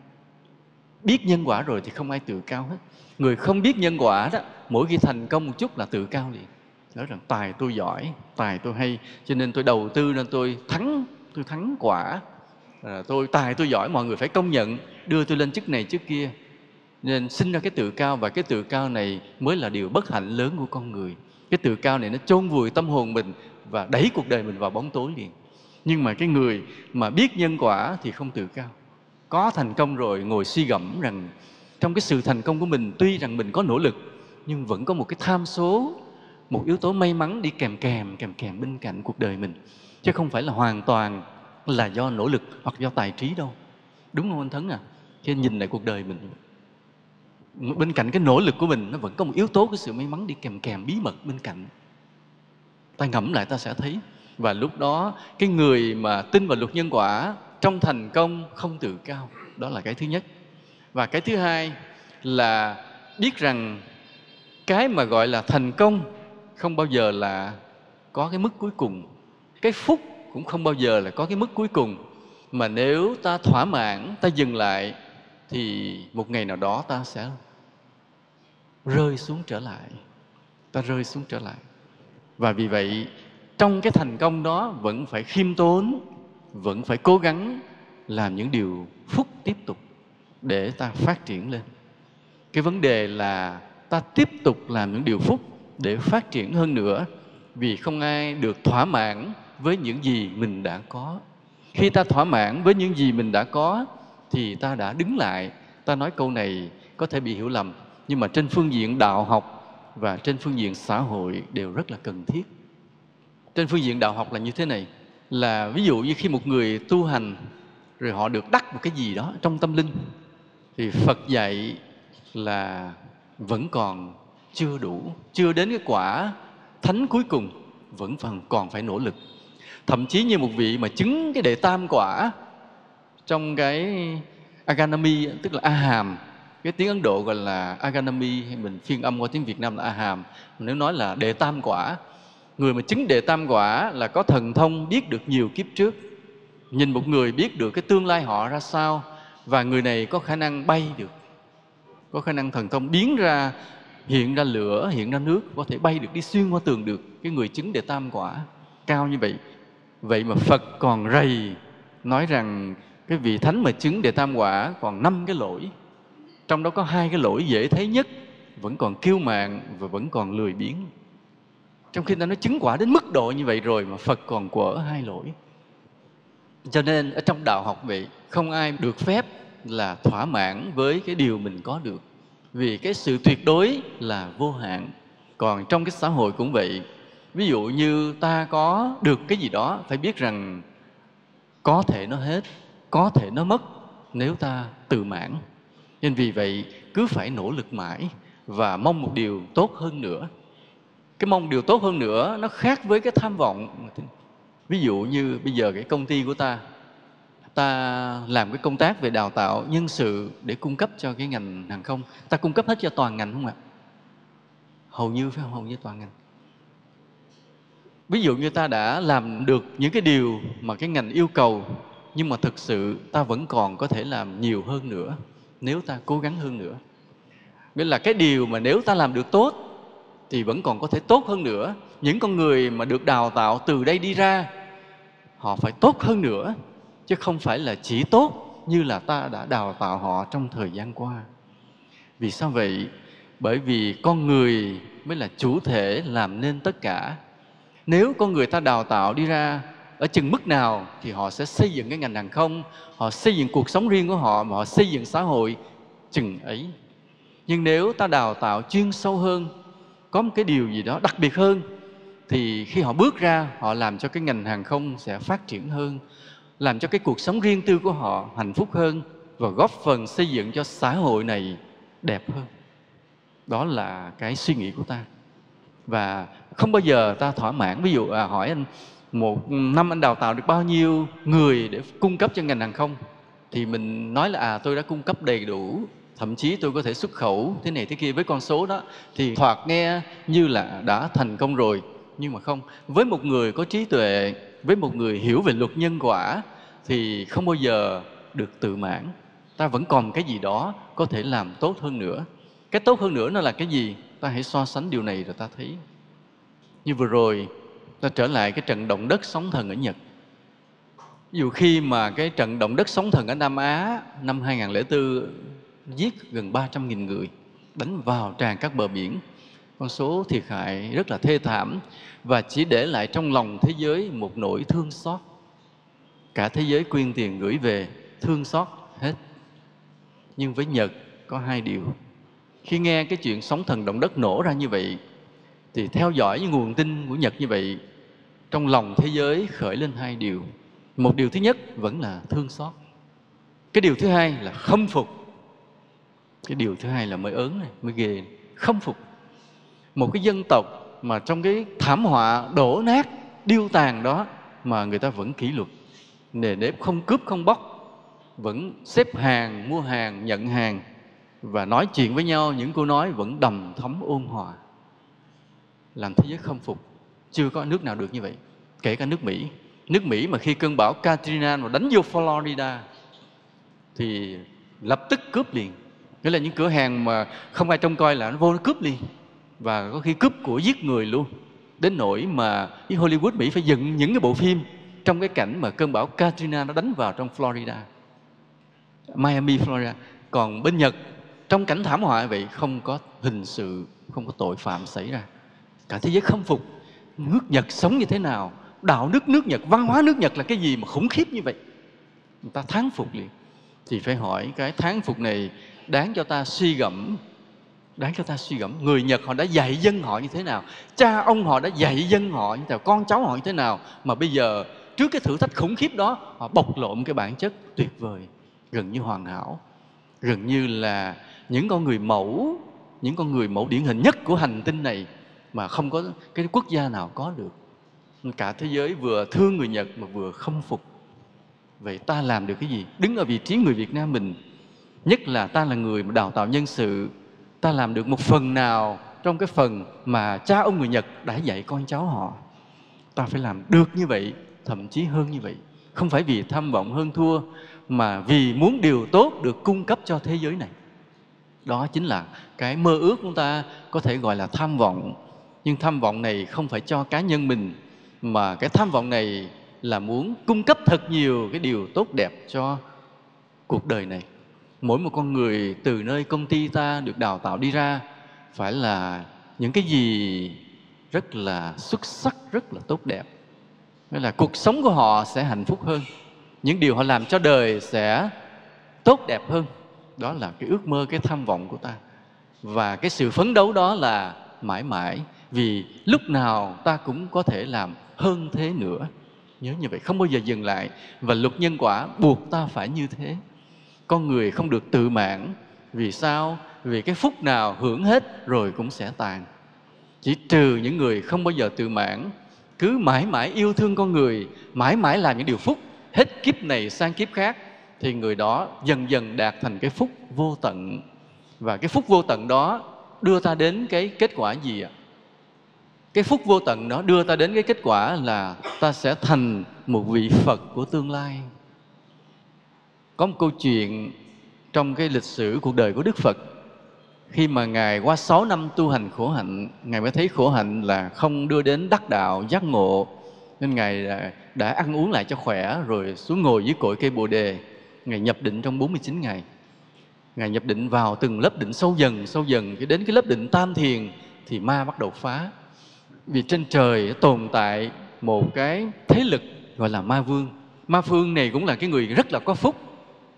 Biết nhân quả rồi thì không ai tự cao hết. Người không biết nhân quả đó mỗi khi thành công một chút là tự cao liền. Nói rằng tài tôi giỏi tài tôi hay cho nên tôi đầu tư nên tôi thắng tôi thắng quả. À, tôi tài tôi giỏi mọi người phải công nhận đưa tôi lên chức này chức kia. Nên sinh ra cái tự cao và cái tự cao này mới là điều bất hạnh lớn của con người cái tự cao này nó chôn vùi tâm hồn mình và đẩy cuộc đời mình vào bóng tối liền. Nhưng mà cái người mà biết nhân quả thì không tự cao. Có thành công rồi, ngồi suy gẫm rằng trong cái sự thành công của mình, tuy rằng mình có nỗ lực, nhưng vẫn có một cái tham số, một yếu tố may mắn đi kèm kèm kèm kèm bên cạnh cuộc đời mình. Chứ không phải là hoàn toàn là do nỗ lực hoặc do tài trí đâu. Đúng không anh thấn à? Khi nhìn lại cuộc đời mình bên cạnh cái nỗ lực của mình, nó vẫn có một yếu tố cái sự may mắn đi kèm kèm bí mật bên cạnh. Ta ngẫm lại ta sẽ thấy. Và lúc đó, cái người mà tin vào luật nhân quả trong thành công không tự cao. Đó là cái thứ nhất. Và cái thứ hai là biết rằng cái mà gọi là thành công không bao giờ là có cái mức cuối cùng. Cái phúc cũng không bao giờ là có cái mức cuối cùng. Mà nếu ta thỏa mãn, ta dừng lại, thì một ngày nào đó ta sẽ rơi xuống trở lại. Ta rơi xuống trở lại. Và vì vậy, trong cái thành công đó vẫn phải khiêm tốn, vẫn phải cố gắng làm những điều phúc tiếp tục để ta phát triển lên. Cái vấn đề là ta tiếp tục làm những điều phúc để phát triển hơn nữa, vì không ai được thỏa mãn với những gì mình đã có. Khi ta thỏa mãn với những gì mình đã có, thì ta đã đứng lại. Ta nói câu này có thể bị hiểu lầm nhưng mà trên phương diện đạo học và trên phương diện xã hội đều rất là cần thiết. Trên phương diện đạo học là như thế này, là ví dụ như khi một người tu hành rồi họ được đắc một cái gì đó trong tâm linh, thì phật dạy là vẫn còn chưa đủ, chưa đến cái quả thánh cuối cùng, vẫn phần còn phải nỗ lực. Thậm chí như một vị mà chứng cái đệ tam quả trong cái aganami, tức là a hàm cái tiếng ấn độ gọi là aganami hay mình phiên âm qua tiếng việt nam là a hàm nếu nói là đệ tam quả, người mà chứng đệ tam quả là có thần thông biết được nhiều kiếp trước. Nhìn một người biết được cái tương lai họ ra sao và người này có khả năng bay được, có khả năng thần thông biến ra, hiện ra lửa, hiện ra nước, có thể bay được, đi xuyên qua tường được. Cái người chứng đệ tam quả cao như vậy. Vậy mà phật còn rầy nói rằng cái vị thánh mà chứng đệ tam quả còn năm cái lỗi trong đó có hai cái lỗi dễ thấy nhất, vẫn còn kiêu mạn và vẫn còn lười biếng. Trong khi ta nói chứng quả đến mức độ như vậy rồi mà phật còn quở hai lỗi. Cho nên ở trong đạo học vậy, không ai được phép là thỏa mãn với cái điều mình có được. Vì cái sự tuyệt đối là vô hạn. Còn trong cái xã hội cũng vậy, ví dụ như ta có được cái gì đó, phải biết rằng có thể nó hết, có thể nó mất nếu ta tự mãn nên vì vậy, cứ phải nỗ lực mãi và mong một điều tốt hơn nữa. Cái mong điều tốt hơn nữa, nó khác với cái tham vọng. Ví dụ như bây giờ cái công ty của ta ta làm cái công tác về đào tạo nhân sự để cung cấp cho cái ngành hàng không. Ta cung cấp hết cho toàn ngành không ạ? Hầu như phải không? Hầu như toàn ngành. Ví dụ như ta đã làm được những cái điều mà cái ngành yêu cầu, nhưng mà thực sự ta vẫn còn có thể làm nhiều hơn nữa nếu ta cố gắng hơn nữa. Nghĩa là cái điều mà nếu ta làm được tốt, thì vẫn còn có thể tốt hơn nữa. Những con người mà được đào tạo từ đây đi ra, họ phải tốt hơn nữa, chứ không phải là chỉ tốt như là ta đã đào tạo họ trong thời gian qua. Vì sao vậy? Bởi vì con người mới là chủ thể làm nên tất cả. Nếu con người ta đào tạo đi ra ở chừng mức nào thì họ sẽ xây dựng cái ngành hàng không họ xây dựng cuộc sống riêng của họ mà họ xây dựng xã hội chừng ấy. Nhưng nếu ta đào tạo chuyên sâu hơn có một cái điều gì đó đặc biệt hơn thì khi họ bước ra họ làm cho cái ngành hàng không sẽ phát triển hơn làm cho cái cuộc sống riêng tư của họ hạnh phúc hơn và góp phần xây dựng cho xã hội này đẹp hơn. Đó là cái suy nghĩ của ta. Và không bao giờ ta thỏa mãn. Ví dụ à, hỏi anh một năm anh đào tạo được bao nhiêu người để cung cấp cho ngành hàng không? Thì mình nói là à tôi đã cung cấp đầy đủ, thậm chí tôi có thể xuất khẩu thế này thế kia với con số đó. Thì thoạt nghe như là đã thành công rồi, nhưng mà không. Với một người có trí tuệ, với một người hiểu về luật nhân quả, thì không bao giờ được tự mãn. Ta vẫn còn cái gì đó có thể làm tốt hơn nữa. Cái tốt hơn nữa nó là cái gì? Ta hãy so sánh điều này rồi ta thấy. Như vừa rồi ta trở lại cái trận động đất sóng thần ở Nhật. Dù khi mà cái trận động đất sóng thần ở Nam Á năm 2004 giết gần 300.000 người, đánh vào tràn các bờ biển, con số thiệt hại rất là thê thảm và chỉ để lại trong lòng thế giới một nỗi thương xót. Cả thế giới quyên tiền gửi về, thương xót hết. Nhưng với Nhật có hai điều. Khi nghe cái chuyện sóng thần động đất nổ ra như vậy thì theo dõi những nguồn tin của Nhật như vậy, trong lòng thế giới khởi lên hai điều. Một điều thứ nhất vẫn là thương xót. Cái điều thứ hai là khâm phục. Cái điều thứ hai là mới ớn này, mới ghê khâm phục. Một cái dân tộc mà trong cái thảm họa đổ nát, điêu tàn đó mà người ta vẫn kỷ luật. Nề nếp không cướp, không bóc, vẫn xếp hàng, mua hàng, nhận hàng và nói chuyện với nhau, những câu nói vẫn đầm thấm ôn hòa làm thế giới khâm phục. Chưa có nước nào được như vậy. Kể cả nước Mỹ. Nước Mỹ mà khi cơn bão Katrina mà đánh vô Florida thì lập tức cướp liền. Nghĩa là những cửa hàng mà không ai trông coi là nó vô nó cướp liền. Và có khi cướp của giết người luôn. Đến nỗi mà cái Hollywood Mỹ phải dựng những cái bộ phim trong cái cảnh mà cơn bão Katrina nó đánh vào trong Florida. Miami, Florida. Còn bên Nhật trong cảnh thảm họa vậy không có hình sự không có tội phạm xảy ra cả thế giới khâm phục. Nước Nhật sống như thế nào? Đạo đức nước Nhật, văn hóa nước Nhật là cái gì mà khủng khiếp như vậy? Người ta thán phục liền. Thì phải hỏi, cái thán phục này đáng cho ta suy gẫm. Đáng cho ta suy gẫm. Người Nhật họ đã dạy dân họ như thế nào? Cha ông họ đã dạy dân họ như thế nào? Con cháu họ như thế nào? Mà bây giờ, trước cái thử thách khủng khiếp đó, họ bộc lộ một cái bản chất tuyệt vời, gần như hoàn hảo. Gần như là những con người mẫu, những con người mẫu điển hình nhất của hành tinh này mà không có cái quốc gia nào có được. Cả thế giới vừa thương người Nhật mà vừa không phục. Vậy ta làm được cái gì? Đứng ở vị trí người Việt Nam mình, nhất là ta là người mà đào tạo nhân sự, ta làm được một phần nào trong cái phần mà cha ông người Nhật đã dạy con cháu họ, ta phải làm được như vậy, thậm chí hơn như vậy. Không phải vì tham vọng hơn thua, mà vì muốn điều tốt được cung cấp cho thế giới này. Đó chính là cái mơ ước chúng ta có thể gọi là tham vọng nhưng tham vọng này không phải cho cá nhân mình, mà cái tham vọng này là muốn cung cấp thật nhiều cái điều tốt đẹp cho cuộc đời này. Mỗi một con người từ nơi công ty ta được đào tạo đi ra phải là những cái gì rất là xuất sắc, rất là tốt đẹp. Nghĩa là cuộc sống của họ sẽ hạnh phúc hơn, những điều họ làm cho đời sẽ tốt đẹp hơn. Đó là cái ước mơ, cái tham vọng của ta. Và cái sự phấn đấu đó là mãi mãi vì lúc nào ta cũng có thể làm hơn thế nữa. Nhớ như vậy, không bao giờ dừng lại. Và luật nhân quả buộc ta phải như thế. Con người không được tự mãn. Vì sao? Vì cái phúc nào hưởng hết rồi cũng sẽ tàn. Chỉ trừ những người không bao giờ tự mãn. Cứ mãi mãi yêu thương con người, mãi mãi làm những điều phúc, hết kiếp này sang kiếp khác, thì người đó dần dần đạt thành cái phúc vô tận. Và cái phúc vô tận đó đưa ta đến cái kết quả gì ạ? Cái phúc vô tận đó đưa ta đến cái kết quả là ta sẽ thành một vị phật của tương lai. Có một câu chuyện trong cái lịch sử cuộc đời của đức phật. Khi mà ngài qua 6 năm tu hành khổ hạnh ngài mới thấy khổ hạnh là không đưa đến đắc đạo giác ngộ. Nên ngài đã, đã ăn uống lại cho khỏe rồi xuống ngồi dưới cội cây bồ đề. Ngài nhập định trong 49 ngày. Ngài nhập định vào từng lớp định sâu dần sâu dần. Cái đến cái lớp định tam thiền thì ma bắt đầu phá vì trên trời tồn tại một cái thế lực gọi là ma vương. Ma vương này cũng là cái người rất là có phúc.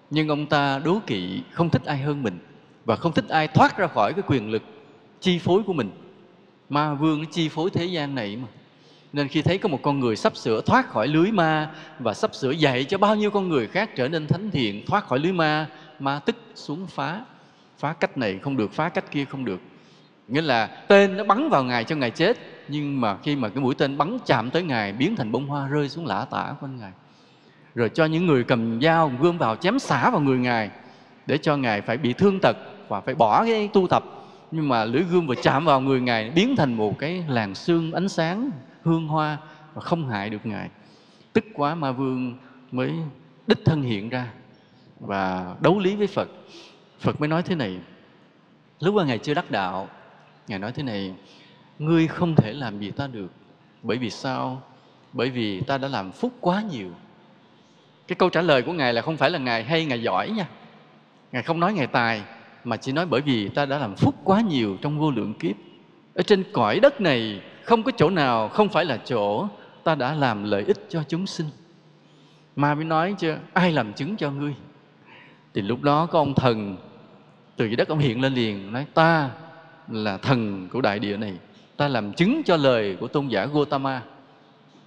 Nhưng ông ta đố kỵ không thích ai hơn mình và không thích ai thoát ra khỏi cái quyền lực chi phối của mình. Ma vương nó chi phối thế gian này mà. Nên khi thấy có một con người sắp sửa thoát khỏi lưới ma và sắp sửa dạy cho bao nhiêu con người khác trở nên thánh thiện, thoát khỏi lưới ma ma tức xuống phá. Phá cách này không được, phá cách kia không được. Nghĩa là tên nó bắn vào ngài cho ngài chết nhưng mà khi mà cái mũi tên bắn chạm tới ngài, biến thành bông hoa rơi xuống lã tả quanh ngài. Rồi cho những người cầm dao, gươm vào chém xả vào người ngài, để cho ngài phải bị thương tật và phải bỏ cái tu tập. Nhưng mà lưỡi gươm vừa chạm vào người ngài, biến thành một cái làn sương ánh sáng, hương hoa và không hại được ngài. Tức quá ma vương mới đích thân hiện ra và đấu lý với phật. Phật mới nói thế này, lúc mà ngài chưa đắc đạo, ngài nói thế này ngươi không thể làm gì ta được. Bởi vì sao? Bởi vì ta đã làm phúc quá nhiều. Cái câu trả lời của ngài là không phải là ngài hay ngài giỏi nha. Ngài không nói ngài tài, mà chỉ nói bởi vì ta đã làm phúc quá nhiều trong vô lượng kiếp. Ở trên cõi đất này, không có chỗ nào, không phải là chỗ ta đã làm lợi ích cho chúng sinh. Mà mới nói chứ ai làm chứng cho ngươi? Thì lúc đó có ông thần từ dưới đất ông hiện lên liền, nói, ta là thần của đại địa này ta làm chứng cho lời của tôn giả Gotama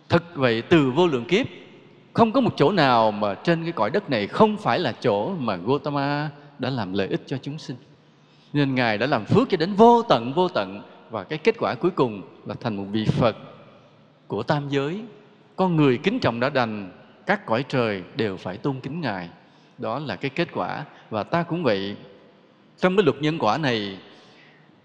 thật vậy, từ vô lượng kiếp, không có một chỗ nào mà trên cái cõi đất này không phải là chỗ mà Gotama đã làm lợi ích cho chúng sinh. Nên ngài đã làm phước cho đến vô tận vô tận. Và cái kết quả cuối cùng là thành một vị Phật của tam giới. Con người kính trọng đã đành, các cõi trời đều phải tôn kính ngài. Đó là cái kết quả. Và ta cũng vậy. Trong cái luật nhân quả này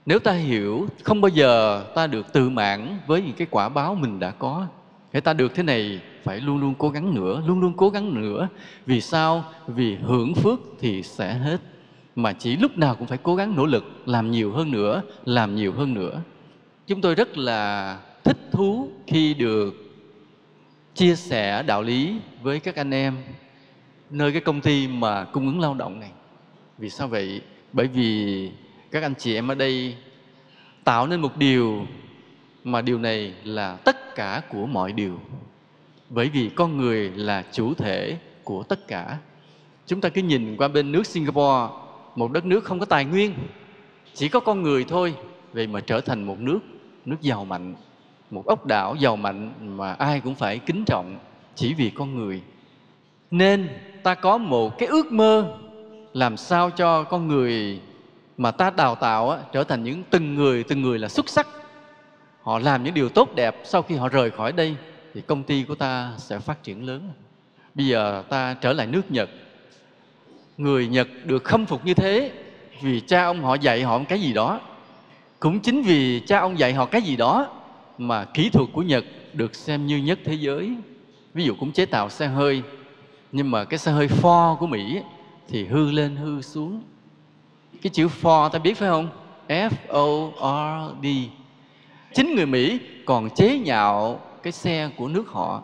nếu ta hiểu, không bao giờ ta được tự mãn với những cái quả báo mình đã có. Để ta được thế này, phải luôn luôn cố gắng nữa, luôn luôn cố gắng nữa. Vì sao? Vì hưởng phước thì sẽ hết. Mà chỉ lúc nào cũng phải cố gắng nỗ lực, làm nhiều hơn nữa, làm nhiều hơn nữa. Chúng tôi rất là thích thú khi được chia sẻ đạo lý với các anh em nơi cái công ty mà cung ứng lao động này. Vì sao vậy? Bởi vì các anh chị em ở đây tạo nên một điều mà điều này là tất cả của mọi điều. Bởi vì con người là chủ thể của tất cả. Chúng ta cứ nhìn qua bên nước singapore, một đất nước không có tài nguyên, chỉ có con người thôi, vậy mà trở thành một nước nước giàu mạnh, một ốc đảo giàu mạnh mà ai cũng phải kính trọng chỉ vì con người. Nên ta có một cái ước mơ làm sao cho con người mà ta đào tạo á, trở thành những từng người từng người là xuất sắc. Họ làm những điều tốt đẹp sau khi họ rời khỏi đây thì công ty của ta sẽ phát triển lớn. Bây giờ ta trở lại nước nhật. Người nhật được khâm phục như thế vì cha ông họ dạy họ cái gì đó. Cũng chính vì cha ông dạy họ cái gì đó mà kỹ thuật của nhật được xem như nhất thế giới. Ví dụ cũng chế tạo xe hơi nhưng mà cái xe hơi Ford của Mỹ thì hư lên hư xuống cái chữ for ta biết phải không? F O R D. Chính người Mỹ còn chế nhạo cái xe của nước họ.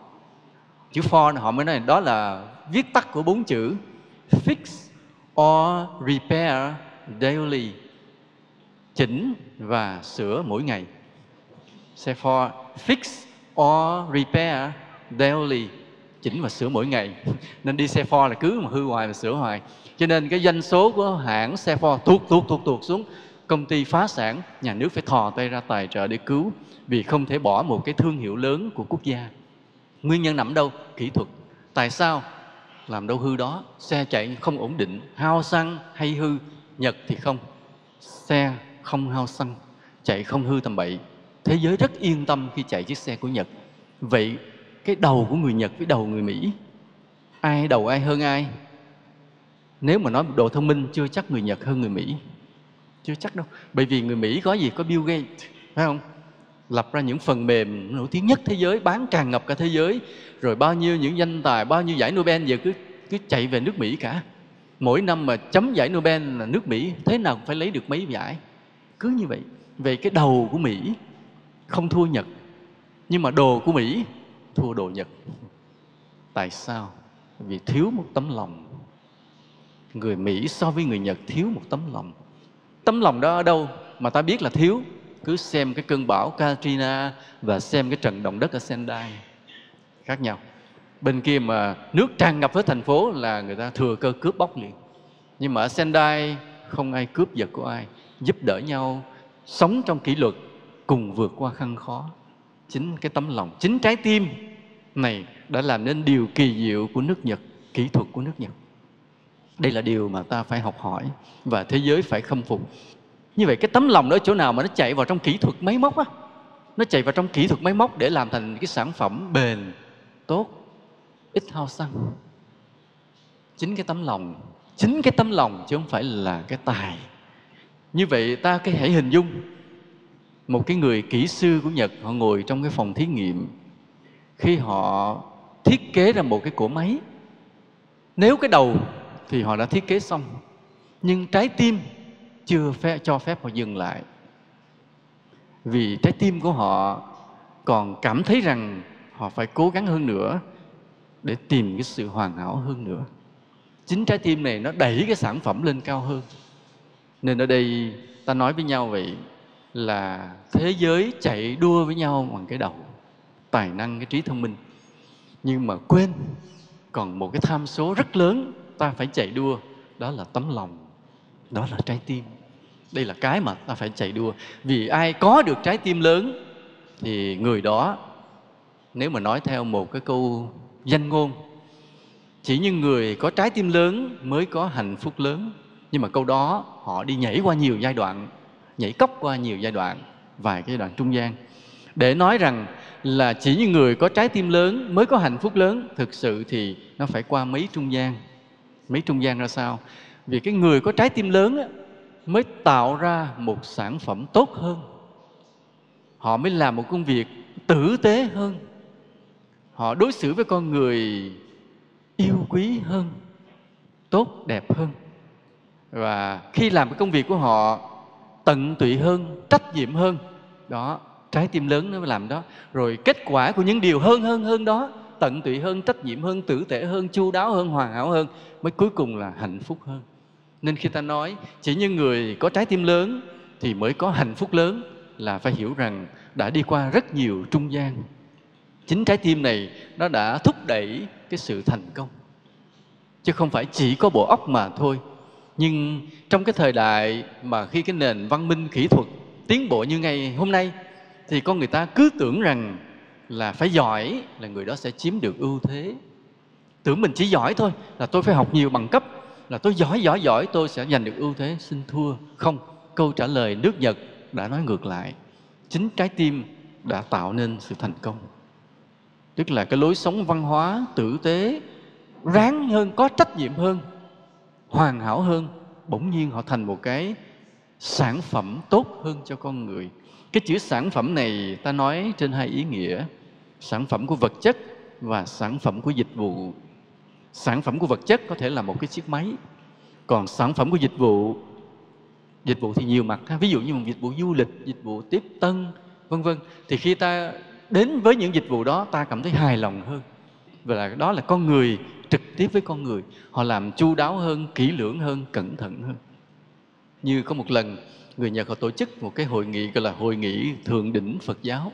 Chữ for họ mới nói đó là viết tắt của bốn chữ. Fix or repair daily. Chỉnh và sửa mỗi ngày. Xe for fix or repair daily chỉnh và sửa mỗi ngày. Nên đi xe Ford là cứ mà hư hoài mà sửa hoài. Cho nên cái doanh số của hãng xe Ford tuột tuột tuột tuột xuống. Công ty phá sản, nhà nước phải thò tay ra tài trợ để cứu vì không thể bỏ một cái thương hiệu lớn của quốc gia. Nguyên nhân nằm đâu? Kỹ thuật. Tại sao? Làm đâu hư đó. Xe chạy không ổn định. Hao xăng hay hư? Nhật thì không. Xe không hao xăng, chạy không hư tầm bậy. Thế giới rất yên tâm khi chạy chiếc xe của nhật. Vậy cái đầu của người nhật với đầu người mỹ, ai đầu ai hơn ai? Nếu mà nói độ thông minh, chưa chắc người nhật hơn người mỹ. Chưa chắc đâu. Bởi vì người mỹ có gì? Có bill gates, phải không? Lập ra những phần mềm nổi tiếng nhất thế giới, bán tràn ngập cả thế giới. Rồi bao nhiêu những danh tài, bao nhiêu giải Nobel giờ cứ cứ chạy về nước Mỹ cả. Mỗi năm mà chấm giải Nobel là nước Mỹ, thế nào cũng phải lấy được mấy giải. Cứ như vậy. Về cái đầu của Mỹ, không thua Nhật. Nhưng mà đồ của Mỹ thua đồ Nhật. Tại sao? Vì thiếu một tấm lòng. Người Mỹ so với người Nhật thiếu một tấm lòng. Tấm lòng đó ở đâu mà ta biết là thiếu? Cứ xem cái cơn bão Katrina và xem cái trận động đất ở Sendai. Khác nhau. Bên kia mà nước tràn ngập với thành phố là người ta thừa cơ cướp bóc liền. Nhưng mà ở Sendai, không ai cướp giật của ai. Giúp đỡ nhau, sống trong kỷ luật, cùng vượt qua khăn khó chính cái tấm lòng, chính trái tim này đã làm nên điều kỳ diệu của nước nhật, kỹ thuật của nước nhật. Đây là điều mà ta phải học hỏi và thế giới phải khâm phục. Như vậy cái tấm lòng đó chỗ nào mà nó chạy vào trong kỹ thuật máy móc á? Nó chạy vào trong kỹ thuật máy móc để làm thành cái sản phẩm bền, tốt, ít hao xăng. Chính cái tấm lòng, chính cái tấm lòng chứ không phải là cái tài. Như vậy ta cái hãy hình dung một cái người kỹ sư của nhật họ ngồi trong cái phòng thí nghiệm. Khi họ thiết kế ra một cái cỗ máy nếu cái đầu thì họ đã thiết kế xong nhưng trái tim chưa phép, cho phép họ dừng lại. Vì trái tim của họ còn cảm thấy rằng họ phải cố gắng hơn nữa để tìm cái sự hoàn hảo hơn nữa. Chính trái tim này nó đẩy cái sản phẩm lên cao hơn. Nên ở đây ta nói với nhau vậy là thế giới chạy đua với nhau bằng cái đầu, tài năng, cái trí thông minh. Nhưng mà quên, còn một cái tham số rất lớn, ta phải chạy đua, đó là tấm lòng, đó là trái tim. Đây là cái mà ta phải chạy đua. Vì ai có được trái tim lớn, thì người đó, nếu mà nói theo một cái câu danh ngôn, chỉ những người có trái tim lớn mới có hạnh phúc lớn. Nhưng mà câu đó, họ đi nhảy qua nhiều giai đoạn nhảy cốc qua nhiều giai đoạn vài cái giai đoạn trung gian. Để nói rằng là chỉ những người có trái tim lớn mới có hạnh phúc lớn thực sự thì nó phải qua mấy trung gian. Mấy trung gian ra sao? Vì cái người có trái tim lớn á, mới tạo ra một sản phẩm tốt hơn. Họ mới làm một công việc tử tế hơn. Họ đối xử với con người yêu quý hơn tốt đẹp hơn. Và khi làm cái công việc của họ tận tụy hơn, trách nhiệm hơn. Đó, trái tim lớn nó mới làm đó. Rồi kết quả của những điều hơn hơn hơn đó, tận tụy hơn, trách nhiệm hơn, tử tế hơn, chu đáo hơn, hoàn hảo hơn, mới cuối cùng là hạnh phúc hơn. Nên khi ta nói, chỉ những người có trái tim lớn thì mới có hạnh phúc lớn, là phải hiểu rằng đã đi qua rất nhiều trung gian. Chính trái tim này nó đã thúc đẩy cái sự thành công. Chứ không phải chỉ có bộ óc mà thôi nhưng trong cái thời đại mà khi cái nền văn minh, kỹ thuật tiến bộ như ngày hôm nay, thì con người ta cứ tưởng rằng là phải giỏi là người đó sẽ chiếm được ưu thế. Tưởng mình chỉ giỏi thôi là tôi phải học nhiều bằng cấp, là tôi giỏi giỏi giỏi, tôi sẽ giành được ưu thế. Xin thua không. Câu trả lời nước nhật đã nói ngược lại. Chính trái tim đã tạo nên sự thành công. Tức là cái lối sống văn hóa, tử tế ráng hơn, có trách nhiệm hơn hoàn hảo hơn, bỗng nhiên họ thành một cái sản phẩm tốt hơn cho con người. Cái chữ sản phẩm này ta nói trên hai ý nghĩa, sản phẩm của vật chất và sản phẩm của dịch vụ. Sản phẩm của vật chất có thể là một cái chiếc máy, còn sản phẩm của dịch vụ dịch vụ thì nhiều mặt ví dụ như một dịch vụ du lịch, dịch vụ tiếp tân, vân vân. Thì khi ta đến với những dịch vụ đó, ta cảm thấy hài lòng hơn. Và là, đó là con người trực tiếp với con người. Họ làm chu đáo hơn, kỹ lưỡng hơn, cẩn thận hơn. Như có một lần, người nhật họ tổ chức một cái hội nghị gọi là hội nghị thượng đỉnh phật giáo.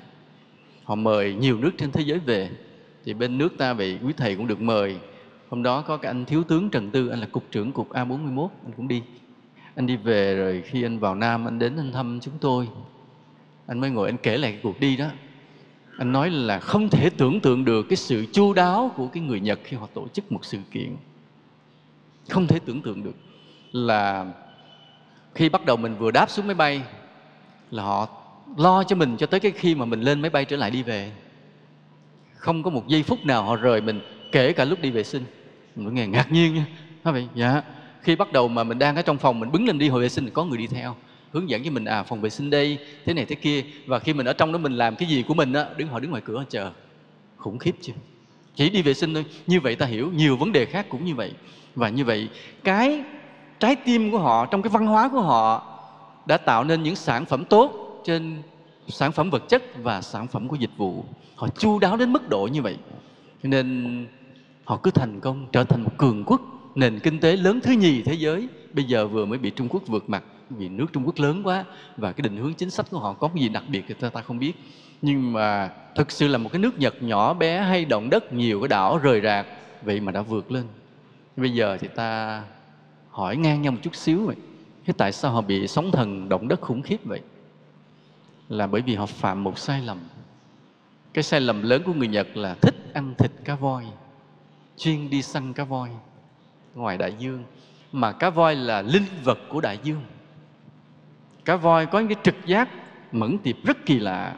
Họ mời nhiều nước trên thế giới về. Thì bên nước ta vậy quý thầy cũng được mời. Hôm đó có cái anh thiếu tướng trần tư, anh là cục trưởng cục a 41 anh cũng đi. Anh đi về rồi khi anh vào nam, anh đến anh thăm chúng tôi. Anh mới ngồi anh kể lại cái cuộc đi đó anh nói là không thể tưởng tượng được cái sự chu đáo của cái người Nhật khi họ tổ chức một sự kiện. Không thể tưởng tượng được là khi bắt đầu mình vừa đáp xuống máy bay là họ lo cho mình cho tới cái khi mà mình lên máy bay trở lại đi về. Không có một giây phút nào họ rời mình, kể cả lúc đi vệ sinh. Mình nghe ngạc nhiên nha. Nói vậy dạ khi bắt đầu mà mình đang ở trong phòng mình bứng lên đi, hồi vệ sinh thì có người đi theo hướng dẫn cho mình à phòng vệ sinh đây, thế này thế kia. Và khi mình ở trong đó mình làm cái gì của mình á, đứng họ đứng ngoài cửa chờ. Khủng khiếp chưa chỉ đi vệ sinh thôi. Như vậy ta hiểu, nhiều vấn đề khác cũng như vậy. Và như vậy, cái trái tim của họ, trong cái văn hóa của họ đã tạo nên những sản phẩm tốt trên sản phẩm vật chất và sản phẩm của dịch vụ. Họ chu đáo đến mức độ như vậy. Nên họ cứ thành công, trở thành một cường quốc, nền kinh tế lớn thứ nhì thế giới, bây giờ vừa mới bị trung quốc vượt mặt vì nước Trung Quốc lớn quá và cái định hướng chính sách của họ có cái gì đặc biệt thì ta, ta không biết. Nhưng mà thực sự là một cái nước Nhật nhỏ bé hay động đất nhiều cái đảo rời rạc vậy mà đã vượt lên. Bây giờ thì ta hỏi ngang nhau một chút xíu vậy thế tại sao họ bị sóng thần động đất khủng khiếp vậy? Là bởi vì họ phạm một sai lầm. Cái sai lầm lớn của người Nhật là thích ăn thịt cá voi chuyên đi săn cá voi ngoài đại dương. Mà cá voi là linh vật của đại dương cá voi có những cái trực giác mẫn tiệp rất kỳ lạ.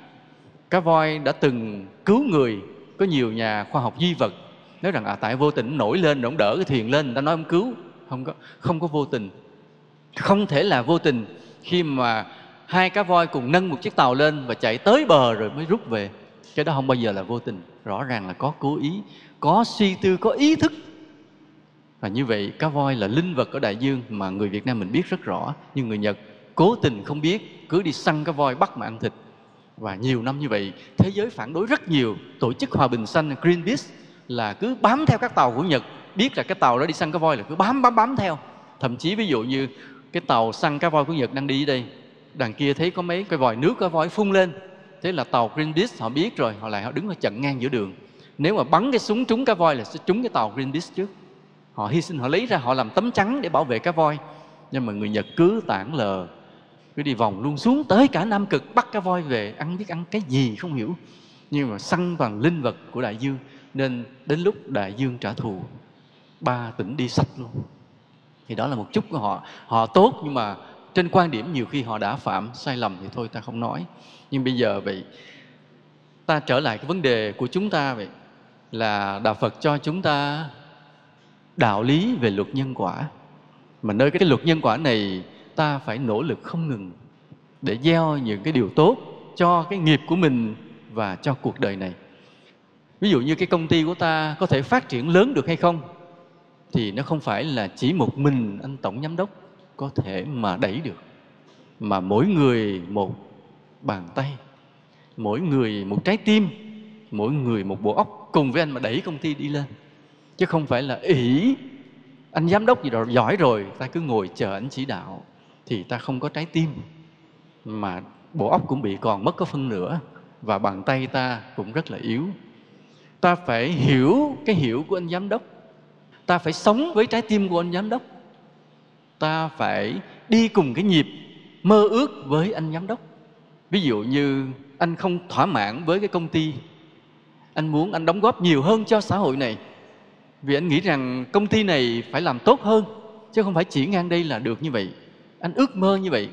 Cá voi đã từng cứu người, có nhiều nhà khoa học di vật. Nói rằng à tại vô tình nổi lên rồi đỡ cái thuyền lên, người ta nói ông cứu. Không có không có vô tình. Không thể là vô tình khi mà hai cá voi cùng nâng một chiếc tàu lên và chạy tới bờ rồi mới rút về. Cái đó không bao giờ là vô tình. Rõ ràng là có cố ý, có suy tư, có ý thức. Và như vậy, cá voi là linh vật ở đại dương mà người Việt Nam mình biết rất rõ, nhưng người Nhật cố tình không biết, cứ đi săn cá voi bắt mà ăn thịt. Và nhiều năm như vậy, thế giới phản đối rất nhiều. Tổ chức hòa bình xanh, Greenpeace là cứ bám theo các tàu của Nhật, biết là cái tàu đó đi săn cá voi là cứ bám bám bám theo. Thậm chí ví dụ như cái tàu săn cá voi của Nhật đang đi đây, đằng kia thấy có mấy cái vòi nước cá voi phun lên. Thế là tàu Greenpeace họ biết rồi, họ lại họ đứng ở chặn ngang giữa đường. Nếu mà bắn cái súng trúng cá voi là sẽ trúng cái tàu Greenpeace trước. Họ hy sinh, họ lấy ra, họ làm tấm chắn để bảo vệ cá voi. Nhưng mà người Nhật cứ tản lờ cứ đi vòng luôn xuống tới cả Nam Cực, bắt cá voi về, ăn biết ăn cái gì không hiểu. Nhưng mà săn bằng linh vật của đại dương, nên đến lúc đại dương trả thù, ba tỉnh đi sạch luôn. Thì đó là một chút của họ. Họ tốt nhưng mà trên quan điểm nhiều khi họ đã phạm sai lầm thì thôi, ta không nói. Nhưng bây giờ vậy, ta trở lại cái vấn đề của chúng ta vậy, là đạo phật cho chúng ta đạo lý về luật nhân quả. Mà nơi cái luật nhân quả này ta phải nỗ lực không ngừng để gieo những cái điều tốt cho cái nghiệp của mình và cho cuộc đời này. Ví dụ như cái công ty của ta có thể phát triển lớn được hay không, thì nó không phải là chỉ một mình anh tổng giám đốc có thể mà đẩy được, mà mỗi người một bàn tay, mỗi người một trái tim, mỗi người một bộ óc cùng với anh mà đẩy công ty đi lên. Chứ không phải là ỷ, anh giám đốc gì rồi giỏi rồi, ta cứ ngồi chờ anh chỉ đạo thì ta không có trái tim, mà bộ óc cũng bị còn mất có phân nửa và bàn tay ta cũng rất là yếu. Ta phải hiểu cái hiểu của anh giám đốc. Ta phải sống với trái tim của anh giám đốc. Ta phải đi cùng cái nhịp mơ ước với anh giám đốc. Ví dụ như anh không thỏa mãn với cái công ty, anh muốn anh đóng góp nhiều hơn cho xã hội này, vì anh nghĩ rằng công ty này phải làm tốt hơn, chứ không phải chỉ ngang đây là được như vậy anh ước mơ như vậy.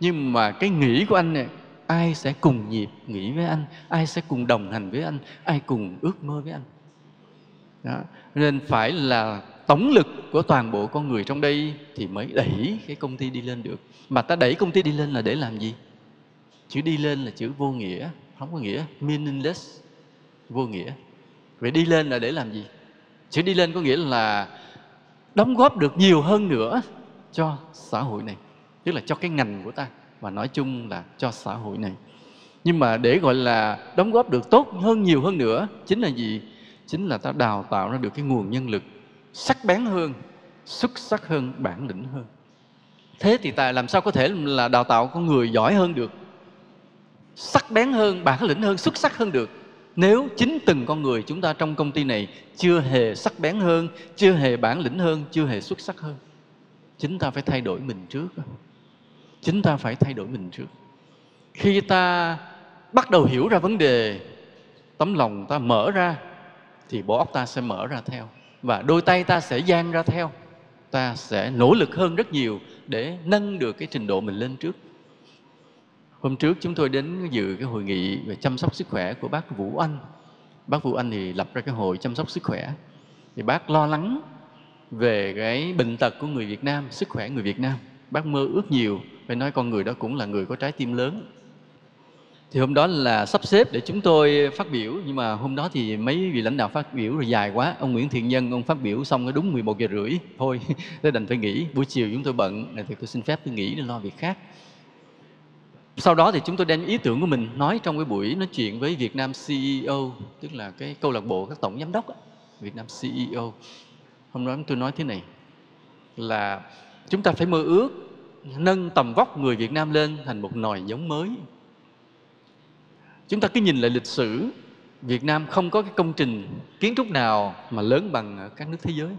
Nhưng mà cái nghĩ của anh này ai sẽ cùng nhịp nghĩ với anh? Ai sẽ cùng đồng hành với anh? Ai cùng ước mơ với anh? Đó. nên phải là tổng lực của toàn bộ con người trong đây thì mới đẩy cái công ty đi lên được. Mà ta đẩy công ty đi lên là để làm gì? Chữ đi lên là chữ vô nghĩa, không có nghĩa. Meaningless, vô nghĩa. Vậy đi lên là để làm gì? Chữ đi lên có nghĩa là đóng góp được nhiều hơn nữa cho xã hội này tức là cho cái ngành của ta, và nói chung là cho xã hội này. Nhưng mà để gọi là đóng góp được tốt hơn nhiều hơn nữa, chính là gì? Chính là ta đào tạo ra được cái nguồn nhân lực sắc bén hơn, xuất sắc hơn, bản lĩnh hơn. Thế thì ta làm sao có thể là đào tạo con người giỏi hơn được, sắc bén hơn, bản lĩnh hơn, xuất sắc hơn được, nếu chính từng con người chúng ta trong công ty này chưa hề sắc bén hơn, chưa hề bản lĩnh hơn, chưa hề xuất sắc hơn? Chính ta phải thay đổi mình trước chính ta phải thay đổi mình trước. Khi ta bắt đầu hiểu ra vấn đề, tấm lòng ta mở ra, thì bộ óc ta sẽ mở ra theo. Và đôi tay ta sẽ dang ra theo. Ta sẽ nỗ lực hơn rất nhiều để nâng được cái trình độ mình lên trước. Hôm trước chúng tôi đến dự cái hội nghị về chăm sóc sức khỏe của bác Vũ Anh. Bác Vũ Anh thì lập ra cái hội chăm sóc sức khỏe. Thì bác lo lắng về cái bệnh tật của người Việt Nam, sức khỏe người Việt Nam. Bác mơ ước nhiều phải nói con người đó cũng là người có trái tim lớn. Thì hôm đó là sắp xếp để chúng tôi phát biểu, nhưng mà hôm đó thì mấy vị lãnh đạo phát biểu rồi dài quá. Ông Nguyễn Thiện Nhân, ông phát biểu xong nó đúng 11 giờ rưỡi. Thôi tôi đành phải nghỉ. Buổi chiều chúng tôi bận thì tôi xin phép tôi nghỉ để lo việc khác. Sau đó thì chúng tôi đem ý tưởng của mình nói trong cái buổi nói chuyện với Việt Nam CEO tức là cái câu lạc bộ các tổng giám đốc Việt Nam CEO hôm đó tôi nói thế này, là chúng ta phải mơ ước nâng tầm vóc người Việt Nam lên thành một nòi giống mới Chúng ta cứ nhìn lại lịch sử, Việt Nam không có cái công trình kiến trúc nào mà lớn bằng các nước thế giới.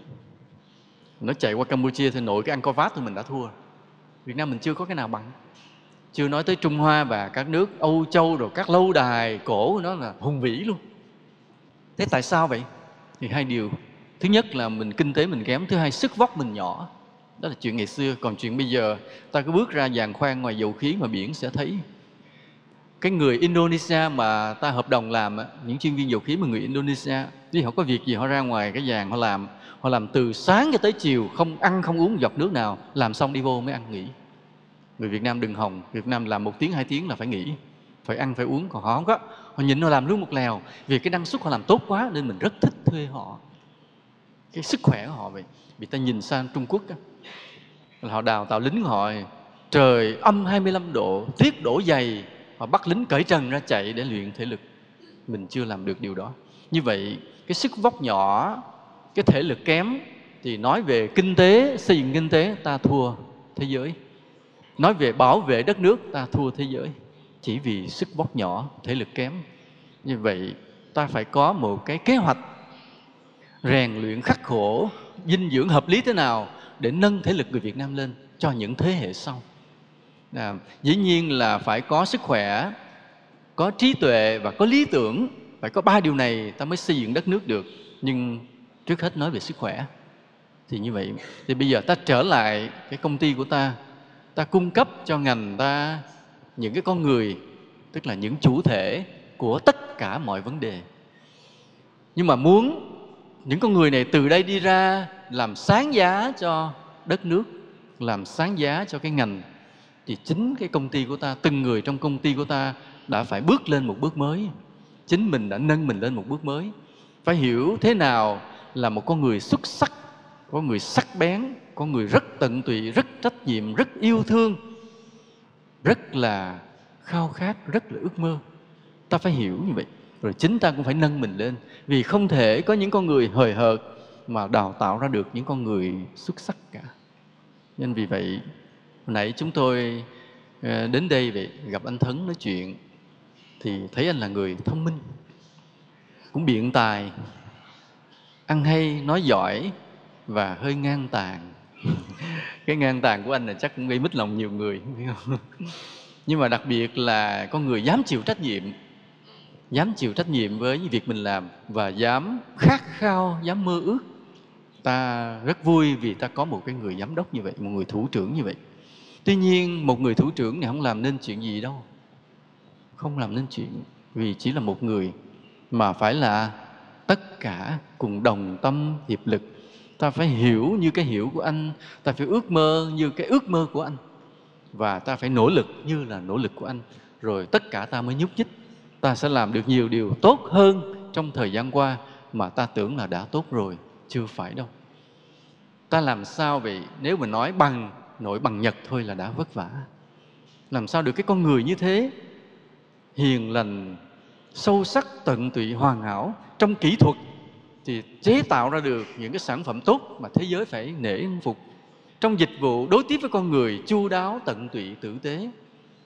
Nó chạy qua Campuchia thì nội cái Angkor Wat thì mình đã thua. Việt Nam mình chưa có cái nào bằng. chưa nói tới Trung Hoa và các nước Âu Châu rồi các lâu đài cổ nó là hùng vĩ luôn thế tại sao vậy thì hai điều thứ nhất là mình kinh tế mình kém, thứ hai sức vóc mình nhỏ đó là chuyện ngày xưa. Còn chuyện bây giờ, ta cứ bước ra giàn khoan ngoài dầu khí mà biển sẽ thấy. Cái người Indonesia mà ta hợp đồng làm những chuyên viên dầu khí mà người Indonesia, đi họ có việc gì họ ra ngoài cái giàn họ làm. Họ làm từ sáng cho tới chiều, không ăn, không uống giọt nước nào. Làm xong đi vô mới ăn, nghỉ. Người Việt Nam đừng hòng. Việt Nam làm một tiếng, hai tiếng là phải nghỉ. Phải ăn, phải uống, còn họ không có. Họ nhịn họ làm luôn một lèo. Vì cái năng suất họ làm tốt quá nên mình rất thích thuê họ. Cái sức khỏe của họ vậy. Vì ta nhìn sang Trung Quốc là họ đào tạo lính họ. Trời âm 25 độ, tiết đổ dày. Họ bắt lính cởi trần ra chạy để luyện thể lực. Mình chưa làm được điều đó. Như vậy, cái sức vóc nhỏ, cái thể lực kém, thì nói về kinh tế, xây dựng kinh tế, ta thua thế giới. Nói về bảo vệ đất nước, ta thua thế giới. Chỉ vì sức vóc nhỏ, thể lực kém. Như vậy, ta phải có một cái kế hoạch. Rèn luyện khắc khổ, dinh dưỡng hợp lý thế nào? Để nâng thể lực người Việt Nam lên cho những thế hệ sau. À, dĩ nhiên là phải có sức khỏe có trí tuệ và có lý tưởng phải có ba điều này ta mới xây dựng đất nước được. Nhưng trước hết nói về sức khỏe thì như vậy. Thì bây giờ ta trở lại cái công ty của ta ta cung cấp cho ngành ta những cái con người tức là những chủ thể của tất cả mọi vấn đề. Nhưng mà muốn những con người này từ đây đi ra làm sáng giá cho đất nước, làm sáng giá cho cái ngành, thì chính cái công ty của ta, từng người trong công ty của ta đã phải bước lên một bước mới. Chính mình đã nâng mình lên một bước mới. Phải hiểu thế nào là một con người xuất sắc, có người sắc bén, có người rất tận tụy, rất trách nhiệm, rất yêu thương, rất là khao khát, rất là ước mơ. Ta phải hiểu như vậy. Rồi chính ta cũng phải nâng mình lên. Vì không thể có những con người hời hợt mà đào tạo ra được những con người xuất sắc cả. Nên vì vậy, hồi nãy chúng tôi ờ, đến đây vậy gặp anh Thấn nói chuyện, thì thấy anh là người thông minh, cũng biện tài, ăn hay, nói giỏi và hơi ngang tàn cái ngang tàn của anh là chắc cũng gây mít lòng nhiều người nhưng mà đặc biệt là con người dám chịu trách nhiệm, dám chịu trách nhiệm với việc mình làm và dám khát khao, dám mơ ước ta rất vui vì ta có một cái người giám đốc như vậy, một người thủ trưởng như vậy. Tuy nhiên, một người thủ trưởng này không làm nên chuyện gì đâu. Không làm nên chuyện, vì chỉ là một người mà phải là tất cả cùng đồng tâm, hiệp lực. Ta phải hiểu như cái hiểu của anh, ta phải ước mơ như cái ước mơ của anh. Và ta phải nỗ lực như là nỗ lực của anh. Rồi tất cả ta mới nhúc nhích. Ta sẽ làm được nhiều điều tốt hơn trong thời gian qua mà ta tưởng là đã tốt rồi, chưa phải đâu ta làm sao vậy? Nếu mà nói bằng, nổi bằng nhật thôi là đã vất vả. Làm sao được cái con người như thế? Hiền lành, sâu sắc, tận tụy, hoàn hảo. Trong kỹ thuật thì chế tạo ra được những cái sản phẩm tốt mà thế giới phải nể phục. Trong dịch vụ đối tiếp với con người, chu đáo, tận tụy, tử tế.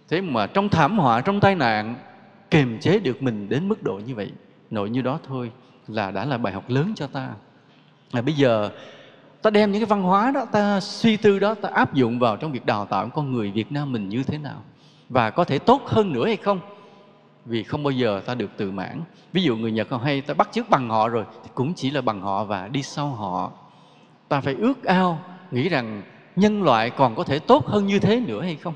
Thế mà trong thảm họa, trong tai nạn, kiềm chế được mình đến mức độ như vậy nội như đó thôi là đã là bài học lớn cho ta. Là bây giờ ta đem những cái văn hóa đó, ta suy tư đó, ta áp dụng vào trong việc đào tạo con người Việt Nam mình như thế nào. Và có thể tốt hơn nữa hay không? Vì không bao giờ ta được tự mãn. Ví dụ người Nhật họ hay ta bắt chước bằng họ rồi, thì cũng chỉ là bằng họ và đi sau họ. Ta phải ước ao, nghĩ rằng nhân loại còn có thể tốt hơn như thế nữa hay không?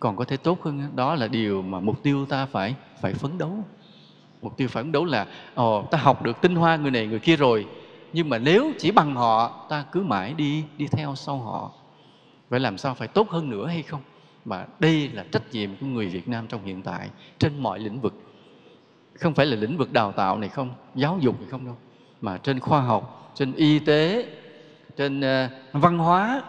Còn có thể tốt hơn đó là điều mà mục tiêu ta phải phải phấn đấu. Mục tiêu phấn đấu là, ồ, ta học được tinh hoa người này người kia rồi nhưng mà nếu chỉ bằng họ ta cứ mãi đi đi theo sau họ. Vậy làm sao phải tốt hơn nữa hay không? Mà đây là trách nhiệm của người Việt Nam trong hiện tại trên mọi lĩnh vực. Không phải là lĩnh vực đào tạo này không giáo dục này không đâu mà trên khoa học trên y tế trên uh, văn hóa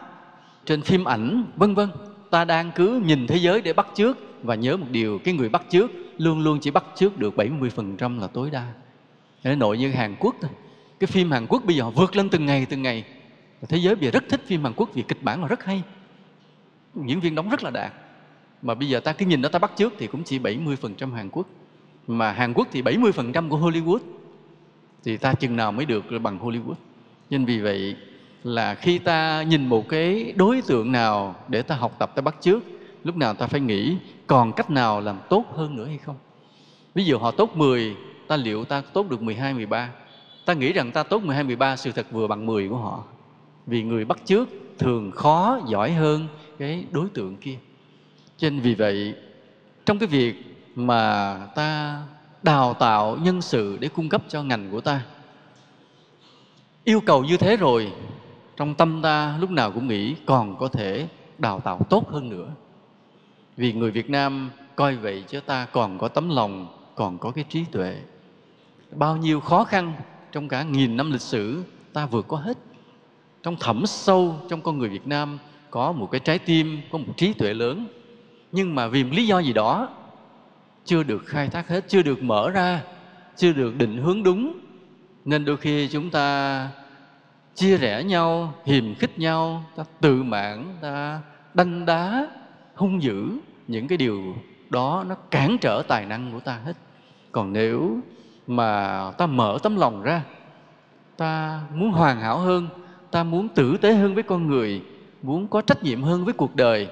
trên phim ảnh vân vân. Ta đang cứ nhìn thế giới để bắt chước và nhớ một điều cái người bắt chước luôn luôn chỉ bắt chước được 70% là tối đa. Cái nội như Hàn Quốc thôi cái phim Hàn Quốc bây giờ vượt lên từng ngày từng ngày. Thế giới bây giờ rất thích phim Hàn Quốc vì kịch bản là rất hay. Diễn viên đóng rất là đạt. Mà bây giờ ta cứ nhìn đó ta bắt trước thì cũng chỉ 70% Hàn Quốc. Mà Hàn Quốc thì 70% của Hollywood. Thì ta chừng nào mới được bằng Hollywood. Nên vì vậy là khi ta nhìn một cái đối tượng nào để ta học tập ta bắt trước lúc nào ta phải nghĩ còn cách nào làm tốt hơn nữa hay không? Ví dụ họ tốt 10 ta liệu ta tốt được 12, 13 ta nghĩ rằng ta tốt 12, 13 sự thật vừa bằng 10 của họ. Vì người bắt chước thường khó giỏi hơn cái đối tượng kia. Cho nên vì vậy trong cái việc mà ta đào tạo nhân sự để cung cấp cho ngành của ta yêu cầu như thế rồi trong tâm ta lúc nào cũng nghĩ còn có thể đào tạo tốt hơn nữa. Vì người việt nam coi vậy chứ ta còn có tấm lòng còn có cái trí tuệ. Bao nhiêu khó khăn trong cả nghìn năm lịch sử, ta vượt qua hết. Trong thẳm sâu trong con người việt nam có một cái trái tim, có một trí tuệ lớn. Nhưng mà vì một lý do gì đó, chưa được khai thác hết, chưa được mở ra, chưa được định hướng đúng. Nên đôi khi chúng ta chia rẽ nhau, hiềm khích nhau, ta tự mãn, ta đanh đá, hung dữ. Những cái điều đó nó cản trở tài năng của ta hết. Còn nếu mà ta mở tấm lòng ra. Ta muốn hoàn hảo hơn, ta muốn tử tế hơn với con người, muốn có trách nhiệm hơn với cuộc đời,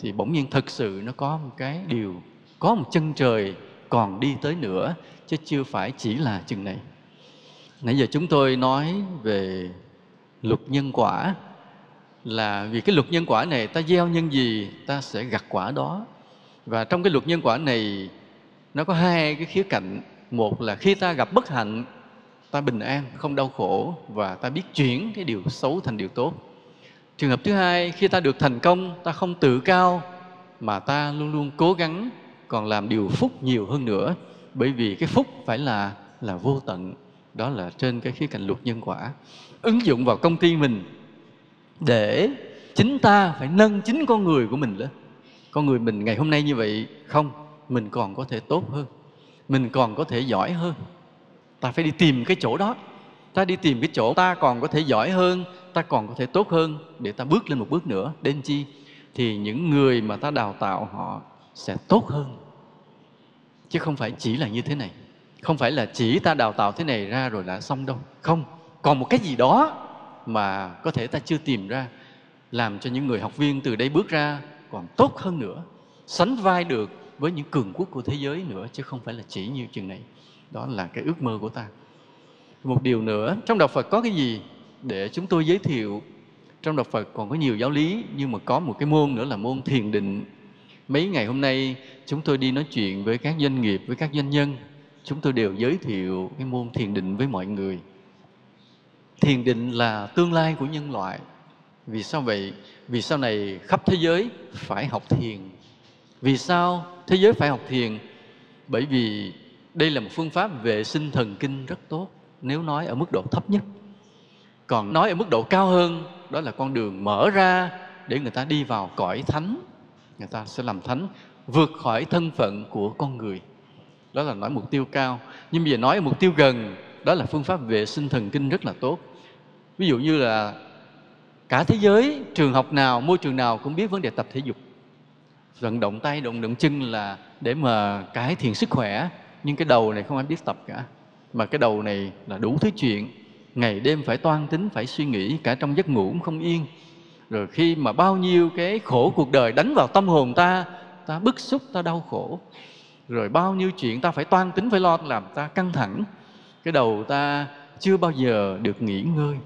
thì bỗng nhiên thật sự nó có một cái điều, có một chân trời còn đi tới nữa, chứ chưa phải chỉ là chừng này. Nãy giờ chúng tôi nói về luật nhân quả, là vì cái luật nhân quả này ta gieo nhân gì, ta sẽ gặt quả đó. Và trong cái luật nhân quả này, nó có hai cái khía cạnh một là khi ta gặp bất hạnh, ta bình an, không đau khổ và ta biết chuyển cái điều xấu thành điều tốt. Trường hợp thứ hai, khi ta được thành công, ta không tự cao mà ta luôn luôn cố gắng còn làm điều phúc nhiều hơn nữa. Bởi vì cái phúc phải là là vô tận, đó là trên cái khía cạnh luật nhân quả. Ứng dụng vào công ty mình để chính ta phải nâng chính con người của mình lên. Con người mình ngày hôm nay như vậy không, mình còn có thể tốt hơn mình còn có thể giỏi hơn. Ta phải đi tìm cái chỗ đó. Ta đi tìm cái chỗ ta còn có thể giỏi hơn, ta còn có thể tốt hơn để ta bước lên một bước nữa. Đến chi? Thì những người mà ta đào tạo họ sẽ tốt hơn. Chứ không phải chỉ là như thế này. Không phải là chỉ ta đào tạo thế này ra rồi là xong đâu. Không. Còn một cái gì đó mà có thể ta chưa tìm ra, làm cho những người học viên từ đây bước ra còn tốt hơn nữa. Sánh vai được với những cường quốc của thế giới nữa, chứ không phải là chỉ như chừng này. Đó là cái ước mơ của ta. Một điều nữa, trong đạo phật có cái gì để chúng tôi giới thiệu? Trong đạo phật còn có nhiều giáo lý, nhưng mà có một cái môn nữa là môn thiền định. Mấy ngày hôm nay, chúng tôi đi nói chuyện với các doanh nghiệp, với các doanh nhân. Chúng tôi đều giới thiệu cái môn thiền định với mọi người. Thiền định là tương lai của nhân loại. Vì sao vậy? Vì sau này khắp thế giới phải học thiền vì sao thế giới phải học thiền? Bởi vì đây là một phương pháp vệ sinh thần kinh rất tốt, nếu nói ở mức độ thấp nhất. Còn nói ở mức độ cao hơn, đó là con đường mở ra để người ta đi vào cõi thánh. Người ta sẽ làm thánh, vượt khỏi thân phận của con người. Đó là nói mục tiêu cao. Nhưng bây giờ nói mục tiêu gần, đó là phương pháp vệ sinh thần kinh rất là tốt. Ví dụ như là cả thế giới, trường học nào, môi trường nào cũng biết vấn đề tập thể dục vận động tay động động chân là để mà cải thiện sức khỏe, nhưng cái đầu này không ai biết tập cả. Mà cái đầu này là đủ thứ chuyện. Ngày đêm phải toan tính, phải suy nghĩ, cả trong giấc ngủ cũng không yên. Rồi khi mà bao nhiêu cái khổ cuộc đời đánh vào tâm hồn ta ta bức xúc, ta đau khổ. Rồi bao nhiêu chuyện ta phải toan tính, phải lo, làm ta căng thẳng. Cái đầu ta chưa bao giờ được nghỉ ngơi.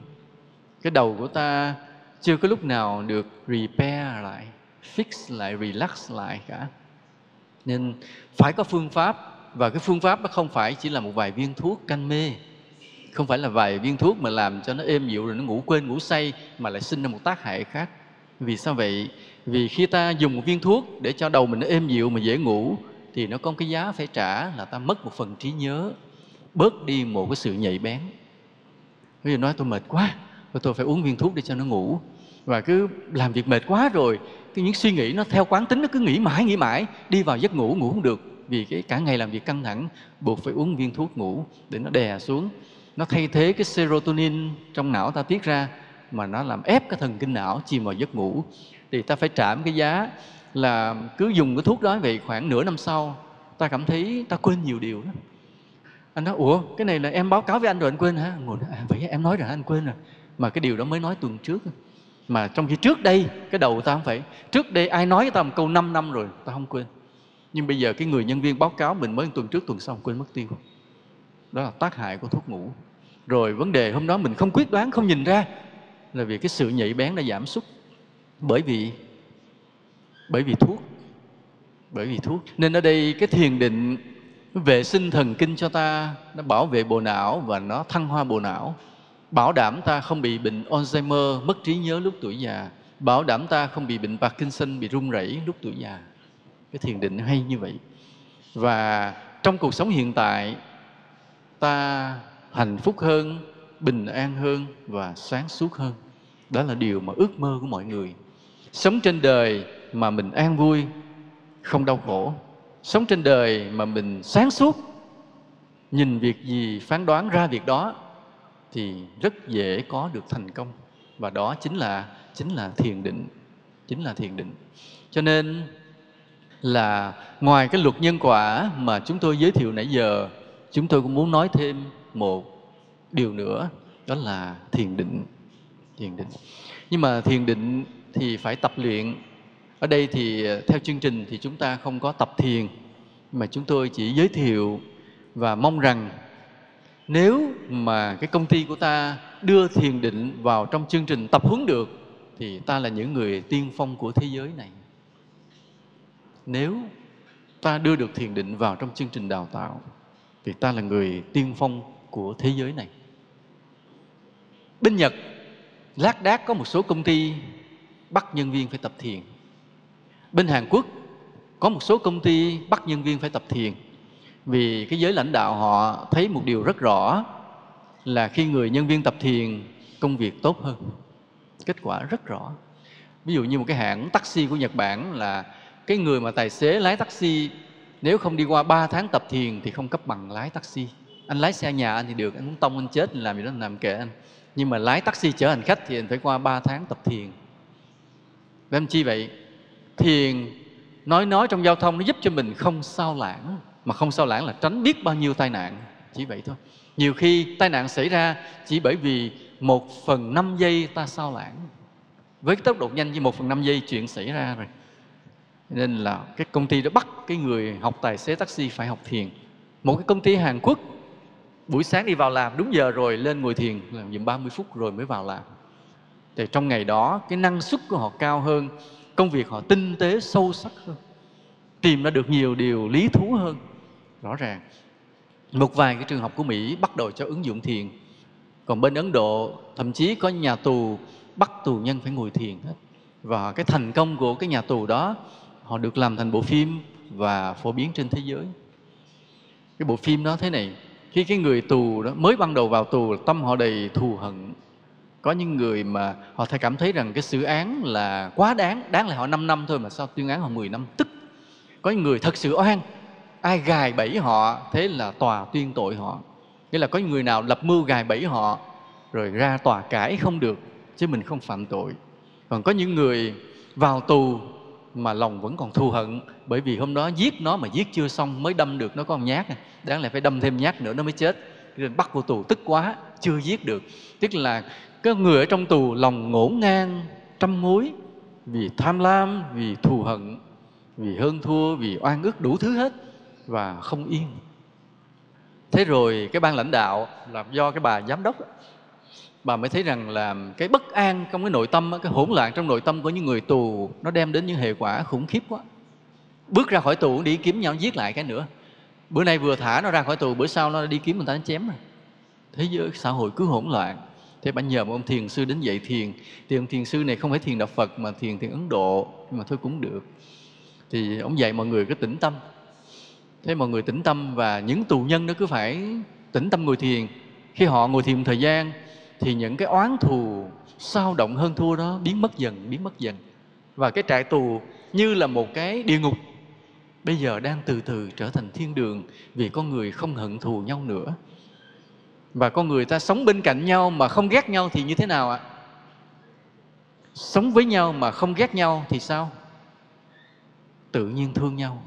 Cái đầu của ta chưa có lúc nào được repair lại fix lại relax lại cả. Nên phải có phương pháp và cái phương pháp nó không phải chỉ là một vài viên thuốc canh mê. Không phải là vài viên thuốc mà làm cho nó êm dịu rồi nó ngủ quên ngủ say mà lại sinh ra một tác hại khác. Vì sao vậy? Vì khi ta dùng một viên thuốc để cho đầu mình nó êm dịu mà dễ ngủ thì nó có một cái giá phải trả là ta mất một phần trí nhớ bớt đi một cái sự nhạy bén. Ví dụ nói tôi mệt quá tôi, tôi phải uống viên thuốc để cho nó ngủ. Và cứ làm việc mệt quá rồi cái những suy nghĩ nó theo quán tính nó cứ nghĩ mãi nghĩ mãi đi vào giấc ngủ ngủ không được. Vì cái cả ngày làm việc căng thẳng buộc phải uống viên thuốc ngủ để nó đè xuống. Nó thay thế cái serotonin trong não ta tiết ra mà nó làm ép cái thần kinh não chìm vào giấc ngủ. Thì ta phải trả một cái giá là cứ dùng cái thuốc đó vậy khoảng nửa năm sau ta cảm thấy ta quên nhiều điều đó anh nói ủa cái này là em báo cáo với anh rồi anh quên hả? Ngồi à, vậy em nói rồi anh quên rồi. Mà cái điều đó mới nói tuần trước mà trong khi trước đây, cái đầu ta không phải, trước đây ai nói ta một câu 5 năm rồi ta không quên. Nhưng bây giờ cái người nhân viên báo cáo mình mới tuần trước, tuần sau quên mất tiêu. Đó là tác hại của thuốc ngủ. Rồi vấn đề hôm đó mình không quyết đoán, không nhìn ra, là vì cái sự nhạy bén đã giảm sút. Bởi vì bởi vì thuốc, bởi vì thuốc. Nên ở đây cái thiền định vệ sinh thần kinh cho ta, nó bảo vệ bộ não và nó thăng hoa bộ não bảo đảm ta không bị bệnh Alzheimer mất trí nhớ lúc tuổi già. Bảo đảm ta không bị bệnh Parkinson bị run rẩy lúc tuổi già. Cái thiền định hay như vậy. Và trong cuộc sống hiện tại, ta hạnh phúc hơn, bình an hơn và sáng suốt hơn. Đó là điều mà ước mơ của mọi người. Sống trên đời mà mình an vui, không đau khổ. Sống trên đời mà mình sáng suốt, nhìn việc gì phán đoán ra việc đó thì rất dễ có được thành công. Và đó chính là chính là thiền định, chính là thiền định. Cho nên là ngoài cái luật nhân quả mà chúng tôi giới thiệu nãy giờ, chúng tôi cũng muốn nói thêm một điều nữa, đó là thiền định thiền định. Nhưng mà thiền định thì phải tập luyện. Ở đây thì ờ, theo chương trình thì chúng ta không có tập thiền, mà chúng tôi chỉ giới thiệu và mong rằng nếu mà cái công ty của ta đưa thiền định vào trong chương trình tập huấn được, thì ta là những người tiên phong của thế giới này. Nếu ta đưa được thiền định vào trong chương trình đào tạo, thì ta là người tiên phong của thế giới này. Bên nhật, lác đác có một số công ty bắt nhân viên phải tập thiền. Bên hàn quốc, có một số công ty bắt nhân viên phải tập thiền vì cái giới lãnh đạo họ thấy một điều rất rõ là khi người nhân viên tập thiền, công việc tốt hơn. Kết quả rất rõ. Ví dụ như một cái hãng taxi của nhật bản là cái người mà tài xế lái taxi, nếu không đi qua 3 tháng tập thiền thì không cấp bằng lái taxi. Anh lái xe nhà anh thì được, anh muốn tông anh chết anh làm gì đó làm kệ anh. Nhưng mà lái taxi chở hành khách thì anh phải qua 3 tháng tập thiền. Làm chi vậy? Thiền, nói nói trong giao thông nó giúp cho mình không sao lãng mà không sao lãng là tránh biết bao nhiêu tai nạn. Chỉ vậy thôi. Nhiều khi tai nạn xảy ra chỉ bởi vì một phần năm giây ta sao lãng. Với tốc độ nhanh như một phần năm giây chuyện xảy ra rồi. Nên là cái công ty đã bắt cái người học tài xế taxi phải học thiền. Một cái công ty Hàn Quốc, buổi sáng đi vào làm, đúng giờ rồi, lên ngồi thiền làm dùm 30 phút rồi mới vào làm. Thì trong ngày đó, cái năng suất của họ cao hơn, công việc họ tinh tế, sâu sắc hơn. Tìm ra được nhiều điều lý thú hơn rõ ràng. Một vài cái trường học của Mỹ bắt đầu cho ứng dụng thiền. Còn bên Ấn Độ, thậm chí có nhà tù, bắt tù nhân phải ngồi thiền hết. Và cái thành công của cái nhà tù đó, họ được làm thành bộ phim và phổ biến trên thế giới. Cái bộ phim đó thế này, khi cái người tù đó, mới ban đầu vào tù, tâm họ đầy thù hận. Có những người mà họ thấy cảm thấy rằng cái xử án là quá đáng đáng là họ 5 năm thôi mà sao tuyên án họ 10 năm? Tức, có những người thật sự oan ai gài bẫy họ, thế là tòa tuyên tội họ. Nghĩa là có người nào lập mưu gài bẫy họ, rồi ra tòa cãi không được, chứ mình không phạm tội. Còn có những người vào tù mà lòng vẫn còn thù hận, bởi vì hôm đó giết nó mà giết chưa xong mới đâm được nó có một nhát đáng lẽ phải đâm thêm nhát nữa nó mới chết. Nên bắt vô tù tức quá, chưa giết được. Tức là cái người ở trong tù lòng ngổn ngang, trăm mối, vì tham lam, vì thù hận, vì hơn thua, vì oan ức đủ thứ hết và không yên. Thế rồi cái ban lãnh đạo là do cái bà giám đốc bà mới thấy rằng là cái bất an trong cái nội tâm cái hỗn loạn trong nội tâm của những người tù, nó đem đến những hệ quả khủng khiếp quá. Bước ra khỏi tù đi kiếm nhau giết lại cái nữa. Bữa nay vừa thả nó ra khỏi tù, bữa sau nó đi kiếm người ta nó chém rồi thế giới, xã hội cứ hỗn loạn. Thế bà nhờ một ông thiền sư đến dạy thiền. Thì ông thiền sư này không phải thiền đạo phật mà thiền thiền ấn độ, nhưng mà thôi cũng được. Thì ông dạy mọi người cứ tĩnh tâm thế mọi người tĩnh tâm và những tù nhân nó cứ phải tĩnh tâm ngồi thiền. Khi họ ngồi thiền một thời gian, thì những cái oán thù sao động hơn thua đó biến mất dần, biến mất dần. Và cái trại tù như là một cái địa ngục, bây giờ đang từ từ trở thành thiên đường vì con người không hận thù nhau nữa. Và con người ta sống bên cạnh nhau mà không ghét nhau thì như thế nào ạ? Sống với nhau mà không ghét nhau thì sao? Tự nhiên thương nhau.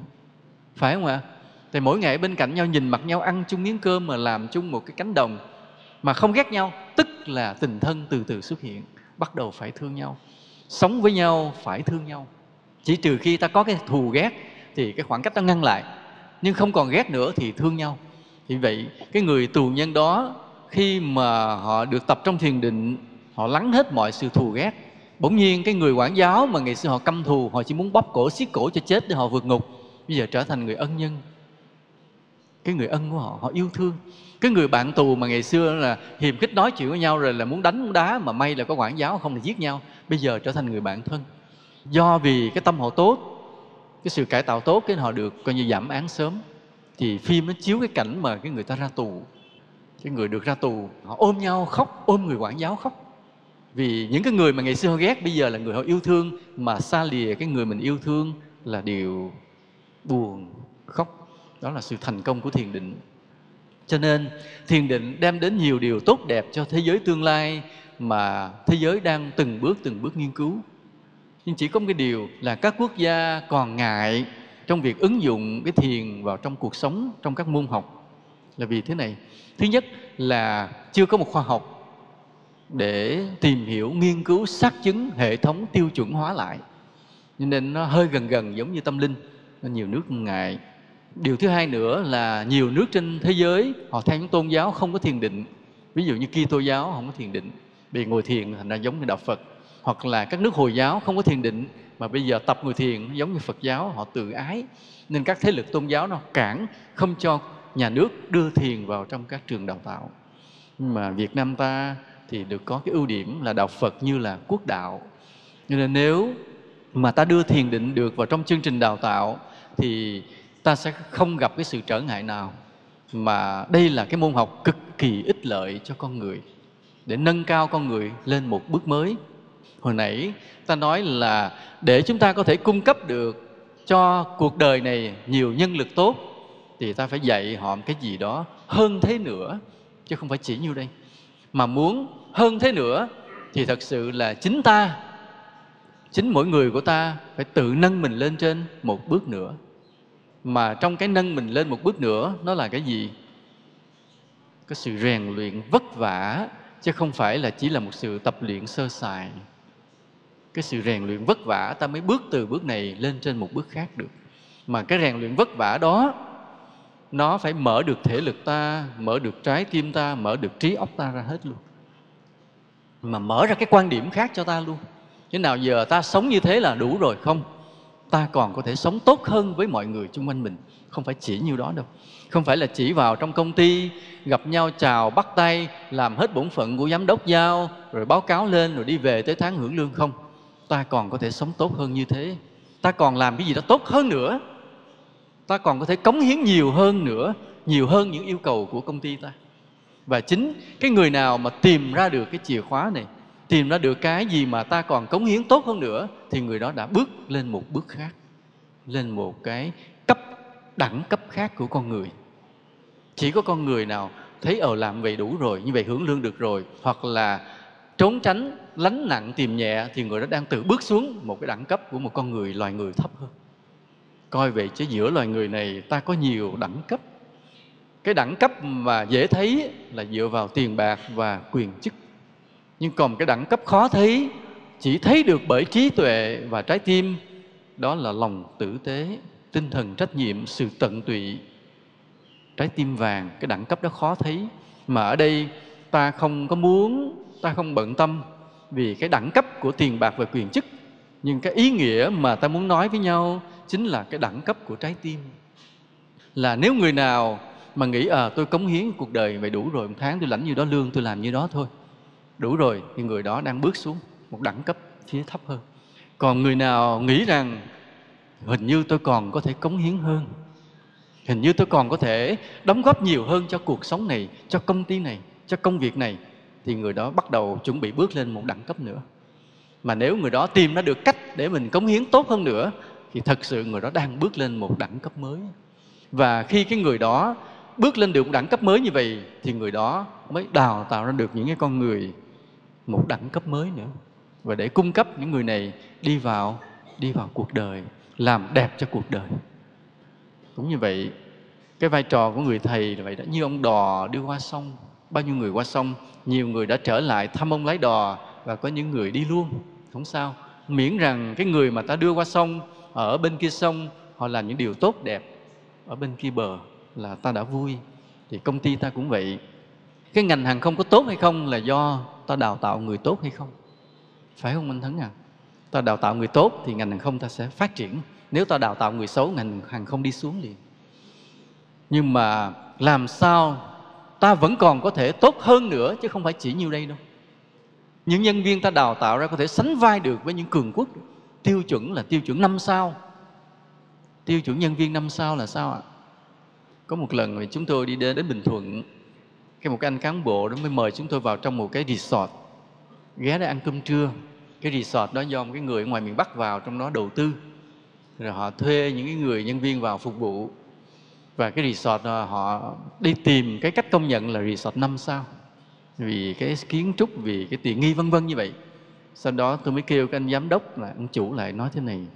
Phải không ạ? Thì mỗi ngày bên cạnh nhau nhìn mặt nhau ăn chung miếng cơm mà làm chung một cái cánh đồng mà không ghét nhau, tức là tình thân từ từ xuất hiện, bắt đầu phải thương nhau. Sống với nhau phải thương nhau. Chỉ trừ khi ta có cái thù ghét thì cái khoảng cách nó ngăn lại. Nhưng không còn ghét nữa thì thương nhau. Thì vậy, cái người tù nhân đó, khi mà họ được tập trong thiền định, họ lắng hết mọi sự thù ghét. Bỗng nhiên cái người quản giáo mà ngày xưa họ căm thù, họ chỉ muốn bóp cổ xiết cổ cho chết để họ vượt ngục, bây giờ trở thành người ân nhân cái người ân của họ họ yêu thương. Cái người bạn tù mà ngày xưa là hiềm khích nói chuyện với nhau rồi là muốn đánh muốn đá mà may là có quản giáo, không là giết nhau, bây giờ trở thành người bạn thân. Do vì cái tâm họ tốt, cái sự cải tạo tốt, cái họ được coi như giảm án sớm, thì phim nó chiếu cái cảnh mà cái người ta ra tù. Cái người được ra tù, họ ôm nhau khóc, ôm người quản giáo khóc. Vì những cái người mà ngày xưa họ ghét, bây giờ là người họ yêu thương, mà xa lìa cái người mình yêu thương là điều buồn, khóc đó là sự thành công của thiền định. Cho nên, thiền định đem đến nhiều điều tốt đẹp cho thế giới tương lai mà thế giới đang từng bước từng bước nghiên cứu. Nhưng chỉ có một cái điều là các quốc gia còn ngại trong việc ứng dụng cái thiền vào trong cuộc sống, trong các môn học. Là vì thế này. Thứ nhất là chưa có một khoa học để tìm hiểu, nghiên cứu, xác chứng hệ thống tiêu chuẩn hóa lại. Nên nó hơi gần gần giống như tâm linh nên nhiều nước ngại điều thứ hai nữa là nhiều nước trên thế giới, họ theo những tôn giáo không có thiền định. Ví dụ như Kitô giáo không có thiền định. Bị ngồi thiền thành ra giống như đạo Phật. Hoặc là các nước hồi giáo không có thiền định, mà bây giờ tập ngồi thiền giống như Phật giáo, họ tự ái. Nên các thế lực tôn giáo nó cản, không cho nhà nước đưa thiền vào trong các trường đào tạo. Nhưng mà Việt Nam ta thì được có cái ưu điểm là đạo Phật như là quốc đạo. Nên nếu mà ta đưa thiền định được vào trong chương trình đào tạo, thì ta sẽ không gặp cái sự trở ngại nào mà đây là cái môn học cực kỳ ích lợi cho con người. Để nâng cao con người lên một bước mới. Hồi nãy ta nói là để chúng ta có thể cung cấp được cho cuộc đời này nhiều nhân lực tốt, thì ta phải dạy họ cái gì đó hơn thế nữa, chứ không phải chỉ nhiêu đây. Mà muốn hơn thế nữa thì thật sự là chính ta, chính mỗi người của ta phải tự nâng mình lên trên một bước nữa mà trong cái nâng mình lên một bước nữa, nó là cái gì? Cái sự rèn luyện vất vả, chứ không phải là chỉ là một sự tập luyện sơ sài. Cái sự rèn luyện vất vả, ta mới bước từ bước này lên trên một bước khác được. Mà cái rèn luyện vất vả đó, nó phải mở được thể lực ta, mở được trái tim ta, mở được trí óc ta ra hết luôn. Mà mở ra cái quan điểm khác cho ta luôn. Thế nào giờ ta sống như thế là đủ rồi, không? Ta còn có thể sống tốt hơn với mọi người xung quanh mình. Không phải chỉ nhiêu đó đâu. Không phải là chỉ vào trong công ty, gặp nhau chào bắt tay, làm hết bổn phận của giám đốc giao, rồi báo cáo lên, rồi đi về tới tháng hưởng lương không? Ta còn có thể sống tốt hơn như thế. Ta còn làm cái gì đó tốt hơn nữa. Ta còn có thể cống hiến nhiều hơn nữa, nhiều hơn những yêu cầu của công ty ta. Và chính cái người nào mà tìm ra được cái chìa khóa này tìm ra được cái gì mà ta còn cống hiến tốt hơn nữa, thì người đó đã bước lên một bước khác, lên một cái cấp, đẳng cấp khác của con người. Chỉ có con người nào thấy ở làm vậy đủ rồi, như vậy hưởng lương được rồi, hoặc là trốn tránh, lánh nặng, tìm nhẹ, thì người đó đang tự bước xuống một cái đẳng cấp của một con người loài người thấp hơn. Coi vậy chứ giữa loài người này ta có nhiều đẳng cấp. Cái đẳng cấp mà dễ thấy là dựa vào tiền bạc và quyền chức nhưng còn cái đẳng cấp khó thấy, chỉ thấy được bởi trí tuệ và trái tim, đó là lòng tử tế, tinh thần trách nhiệm, sự tận tụy. Trái tim vàng, cái đẳng cấp đó khó thấy. Mà ở đây, ta không có muốn, ta không bận tâm vì cái đẳng cấp của tiền bạc và quyền chức. Nhưng cái ý nghĩa mà ta muốn nói với nhau chính là cái đẳng cấp của trái tim. Là nếu người nào mà nghĩ à tôi cống hiến cuộc đời vậy đủ rồi, một tháng tôi lãnh như đó, lương tôi làm như đó thôi đủ rồi thì người đó đang bước xuống, một đẳng cấp phía thấp hơn. Còn người nào nghĩ rằng hình như tôi còn có thể cống hiến hơn, hình như tôi còn có thể đóng góp nhiều hơn cho cuộc sống này, cho công ty này, cho công việc này, thì người đó bắt đầu chuẩn bị bước lên một đẳng cấp nữa. Mà nếu người đó tìm ra được cách để mình cống hiến tốt hơn nữa, thì thật sự người đó đang bước lên một đẳng cấp mới. Và khi cái người đó bước lên được một đẳng cấp mới như vậy, thì người đó mới đào tạo ra được những cái con người một đẳng cấp mới nữa. Và để cung cấp những người này đi vào đi vào cuộc đời, làm đẹp cho cuộc đời. Cũng như vậy, cái vai trò của người thầy là vậy đó. Như ông đò đưa qua sông, bao nhiêu người qua sông, nhiều người đã trở lại thăm ông lái đò và có những người đi luôn. Không sao. Miễn rằng cái người mà ta đưa qua sông, ở bên kia sông, họ làm những điều tốt đẹp, ở bên kia bờ là ta đã vui. Thì công ty ta cũng vậy. Cái ngành hàng không có tốt hay không là do ta đào tạo người tốt hay không? Phải không anh thắng à? Ta đào tạo người tốt thì ngành hàng không ta sẽ phát triển. Nếu ta đào tạo người xấu, ngành hàng không đi xuống liền. Nhưng mà làm sao ta vẫn còn có thể tốt hơn nữa chứ không phải chỉ nhiêu đây đâu? Những nhân viên ta đào tạo ra có thể sánh vai được với những cường quốc. Tiêu chuẩn là tiêu chuẩn năm sao. Tiêu chuẩn nhân viên năm sao là sao ạ? Có một lần mà chúng tôi đi đến đến bình thuận cái một cái anh cán bộ đó mới mời chúng tôi vào trong một cái resort. Ghé để ăn cơm trưa. Cái resort đó do một cái người ở ngoài miền bắc vào, trong đó đầu tư. Rồi họ thuê những cái người nhân viên vào phục vụ. Và cái resort họ đi tìm cái cách công nhận là resort năm sao. Vì cái kiến trúc, vì cái tiện nghi, vân vân như vậy. Sau đó tôi mới kêu cái anh giám đốc là anh chủ lại nói thế này.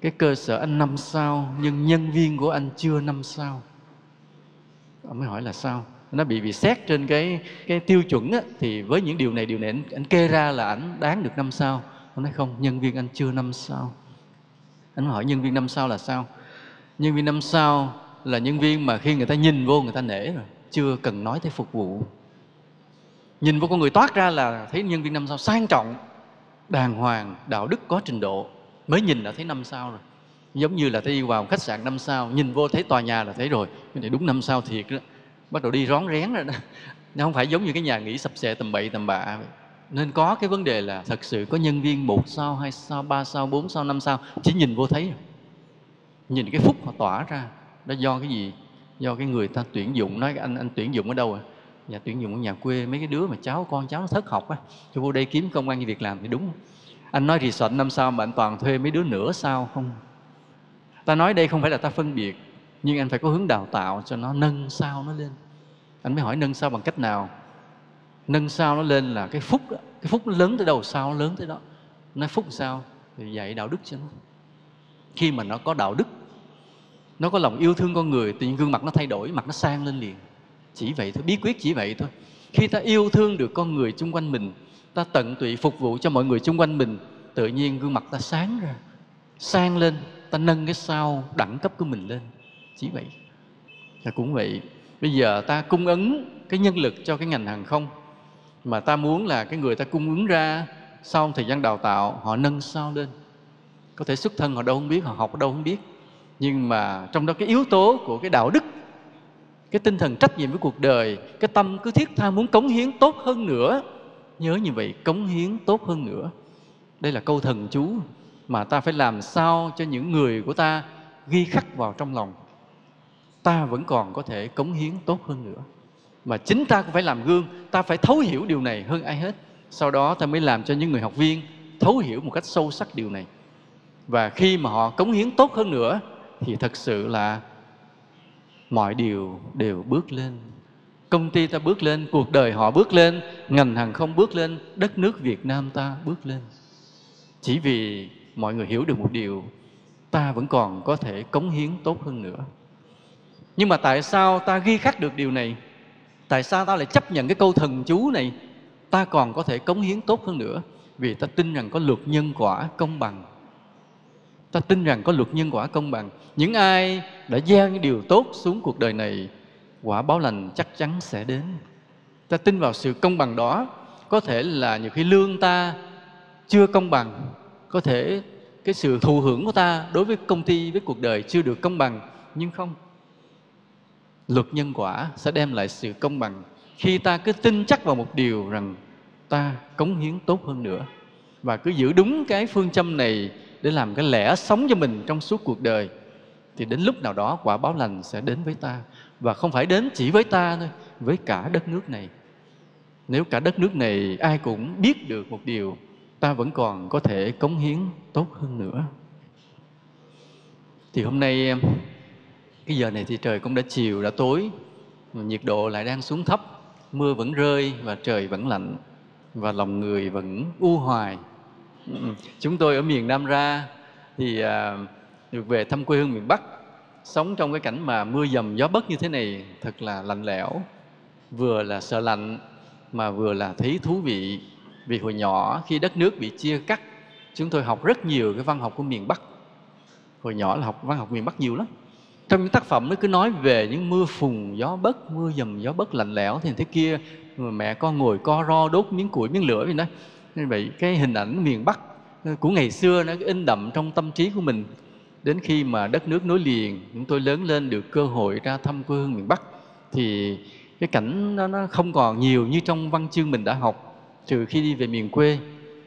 Cái cơ sở anh năm sao, nhưng nhân viên của anh chưa năm sao. Ông mới hỏi là sao? Nó bị bị xét trên cái cái tiêu chuẩn á, thì với những điều này điều này anh, anh kê ra là anh đáng được năm sao. Ông nói không nhân viên anh chưa năm sao. Anh hỏi nhân viên năm sao là sao? Nhân viên năm sao là nhân viên mà khi người ta nhìn vô người ta nể rồi chưa cần nói tới phục vụ. Nhìn vô con người toát ra là thấy nhân viên năm sao sang trọng đàng hoàng đạo đức có trình độ mới nhìn đã thấy năm sao rồi. Giống như là đi vào khách sạn năm sao nhìn vô thấy tòa nhà là thấy rồi. Cái này đúng năm sao thiệt đó bắt đầu đi rón rén rồi đó. Nó không phải giống như cái nhà nghỉ sập sệ tầm bậy tầm bạ nên có cái vấn đề là thật sự có nhân viên một sao, hai sao, ba sao, bốn sao, năm sao, chỉ nhìn vô thấy rồi nhìn cái phúc họ tỏa ra, đó do cái gì? Do cái người ta tuyển dụng, nói anh anh tuyển dụng ở đâu à? Nhà tuyển dụng ở nhà quê, mấy cái đứa mà cháu con, cháu nó thất học á, cho vô đây kiếm công an việc làm thì đúng. Anh nói resort năm sao mà anh toàn thuê mấy đứa nửa sao không? Ta nói đây không phải là ta phân biệt nhưng anh phải có hướng đào tạo cho nó nâng sao nó lên. Anh mới hỏi nâng sao bằng cách nào? Nâng sao nó lên là cái phúc đó. cái phúc nó lớn tới đâu, sao nó lớn tới đó. Nói phúc sao? Thì dạy đạo đức cho nó. Khi mà nó có đạo đức, nó có lòng yêu thương con người, tự nhiên gương mặt nó thay đổi, mặt nó sang lên liền. Chỉ vậy thôi, bí quyết chỉ vậy thôi. Khi ta yêu thương được con người chung quanh mình, ta tận tụy phục vụ cho mọi người chung quanh mình, tự nhiên gương mặt ta sáng ra, sang lên, ta nâng cái sao đẳng cấp của mình lên chỉ vậy và cũng vậy, bây giờ ta cung ứng cái nhân lực cho cái ngành hàng không, mà ta muốn là cái người ta cung ứng ra sau thời gian đào tạo, họ nâng sao lên. Có thể xuất thân họ đâu không biết, họ học đâu không biết. Nhưng mà trong đó cái yếu tố của cái đạo đức, cái tinh thần trách nhiệm với cuộc đời, cái tâm cứ thiết tha muốn cống hiến tốt hơn nữa, nhớ như vậy, cống hiến tốt hơn nữa. Đây là câu thần chú mà ta phải làm sao cho những người của ta ghi khắc vào trong lòng ta vẫn còn có thể cống hiến tốt hơn nữa. Mà chính ta cũng phải làm gương, ta phải thấu hiểu điều này hơn ai hết. Sau đó ta mới làm cho những người học viên thấu hiểu một cách sâu sắc điều này. Và khi mà họ cống hiến tốt hơn nữa, thì thật sự là mọi điều đều bước lên. Công ty ta bước lên, cuộc đời họ bước lên, ngành hàng không bước lên, đất nước việt nam ta bước lên. Chỉ vì mọi người hiểu được một điều, ta vẫn còn có thể cống hiến tốt hơn nữa nhưng mà tại sao ta ghi khắc được điều này? Tại sao ta lại chấp nhận cái câu thần chú này? Ta còn có thể cống hiến tốt hơn nữa, vì ta tin rằng có luật nhân quả công bằng. Ta tin rằng có luật nhân quả công bằng. Những ai đã gieo những điều tốt xuống cuộc đời này, quả báo lành chắc chắn sẽ đến. Ta tin vào sự công bằng đó. Có thể là nhiều khi lương ta chưa công bằng. Có thể cái sự thụ hưởng của ta đối với công ty, với cuộc đời chưa được công bằng. Nhưng không luật nhân quả sẽ đem lại sự công bằng khi ta cứ tin chắc vào một điều rằng ta cống hiến tốt hơn nữa. Và cứ giữ đúng cái phương châm này để làm cái lẽ sống cho mình trong suốt cuộc đời, thì đến lúc nào đó quả báo lành sẽ đến với ta. Và không phải đến chỉ với ta thôi, với cả đất nước này. Nếu cả đất nước này ai cũng biết được một điều, ta vẫn còn có thể cống hiến tốt hơn nữa. Thì hôm nay cái giờ này thì trời cũng đã chiều đã tối. Nhiệt độ lại đang xuống thấp. Mưa vẫn rơi và trời vẫn lạnh. Và lòng người vẫn u hoài. Ừ. Chúng tôi ở miền Nam ra thì à, được về thăm quê hương miền Bắc. Sống trong cái cảnh mà mưa dầm gió bất như thế này thật là lạnh lẽo. Vừa là sợ lạnh mà vừa là thấy thú vị. Vì hồi nhỏ khi đất nước bị chia cắt chúng tôi học rất nhiều cái văn học của miền Bắc. Hồi nhỏ là học văn học miền Bắc nhiều lắm trong những tác phẩm nó cứ nói về những mưa phùn gió bất mưa dầm gió bất lạnh lẽo thì thế kia mà mẹ con ngồi co ro đốt miếng củi miếng lửa vậy đó. Nên vậy cái hình ảnh miền Bắc ờ, của ngày xưa nó in đậm trong tâm trí của mình. Đến khi mà đất nước nối liền chúng tôi lớn lên được cơ hội ra thăm quê hương miền Bắc thì cái cảnh nó, nó không còn nhiều như trong văn chương mình đã học trừ khi đi về miền quê.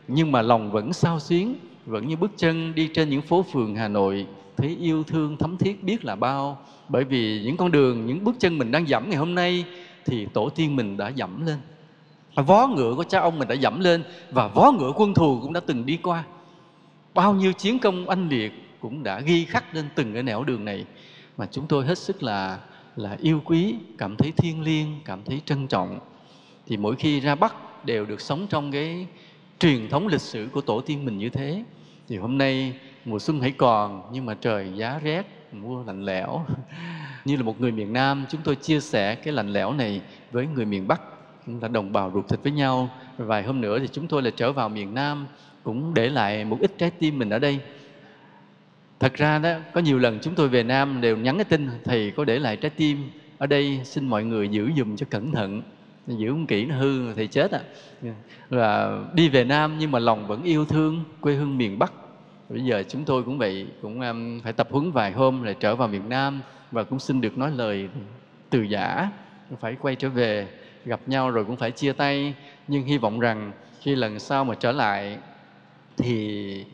Nhưng mà lòng vẫn sao xuyến vẫn như bước chân đi trên những phố phường Hà Nội thấy yêu thương thấm thiết biết là bao. Bởi vì những con đường, những bước chân mình đang dẫm ngày hôm nay thì tổ tiên mình đã dẫm lên. Vó ngựa của cha ông mình đã dẫm lên và vó ngựa quân thù cũng đã từng đi qua. Bao nhiêu chiến công anh liệt cũng đã ghi khắc lên từng cái nẻo đường này. Mà chúng tôi hết sức là là yêu quý, cảm thấy thiêng liêng, cảm thấy trân trọng. Thì mỗi khi ra bắc đều được sống trong cái truyền thống lịch sử của tổ tiên mình như thế. Thì hôm nay mùa xuân hãy còn, nhưng mà trời giá rét mưa lạnh lẽo. Như là một người miền Nam, chúng tôi chia sẻ cái lạnh lẽo này với người miền Bắc chúng ta đồng bào ruột thịt với nhau. Vài hôm nữa thì chúng tôi là trở vào miền Nam, cũng để lại một ít trái tim mình ở đây. Thật ra đó, có nhiều lần chúng tôi về Nam đều nhắn cái tin, thầy có để lại trái tim ở đây, xin mọi người giữ dùm cho cẩn thận. Giữ không kỹ nó hư thì chết à. Là đi về Nam nhưng mà lòng vẫn yêu thương quê hương miền Bắc bây giờ chúng tôi cũng vậy cũng um, phải tập huấn vài hôm lại trở vào miền Nam và cũng xin được nói lời từ giả phải quay trở về gặp nhau rồi cũng phải chia tay. Nhưng hy vọng rằng khi lần sau mà trở lại thì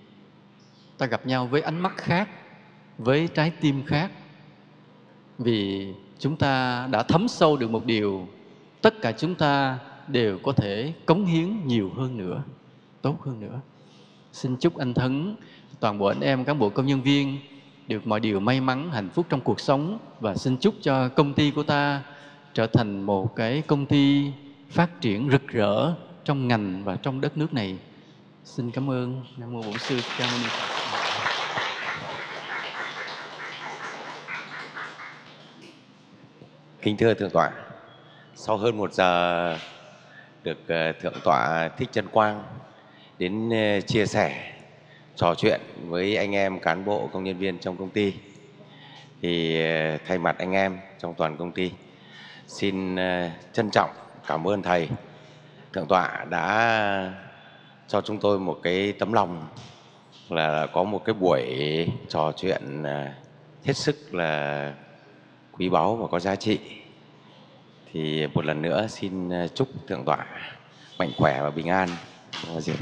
ta gặp nhau với ánh mắt khác với trái tim khác. Vì chúng ta đã thấm sâu được một điều tất cả chúng ta đều có thể cống hiến nhiều hơn nữa tốt hơn nữa. Xin chúc anh thấn toàn bộ anh em cán bộ công nhân viên được mọi điều may mắn, hạnh phúc trong cuộc sống và xin chúc cho công ty của ta trở thành một cái công ty phát triển rực rỡ trong ngành và trong đất nước này. Xin cảm ơn nam mô bổn sư ca mâu ni phật. Kính thưa thượng tọa, sau hơn một giờ được ờ, thượng tọa thích chân quang đến ờ, chia sẻ trò chuyện với anh em cán bộ, công nhân viên trong công ty. Thì ờ, thay mặt anh em trong toàn công ty, xin ờ, trân trọng cảm ơn thầy. Thượng tọa đã cho chúng tôi một cái tấm lòng là có một cái buổi trò chuyện ờ, hết sức là quý báu và có giá trị. Thì một lần nữa xin chúc thượng tọa mạnh khỏe và bình an. và diệt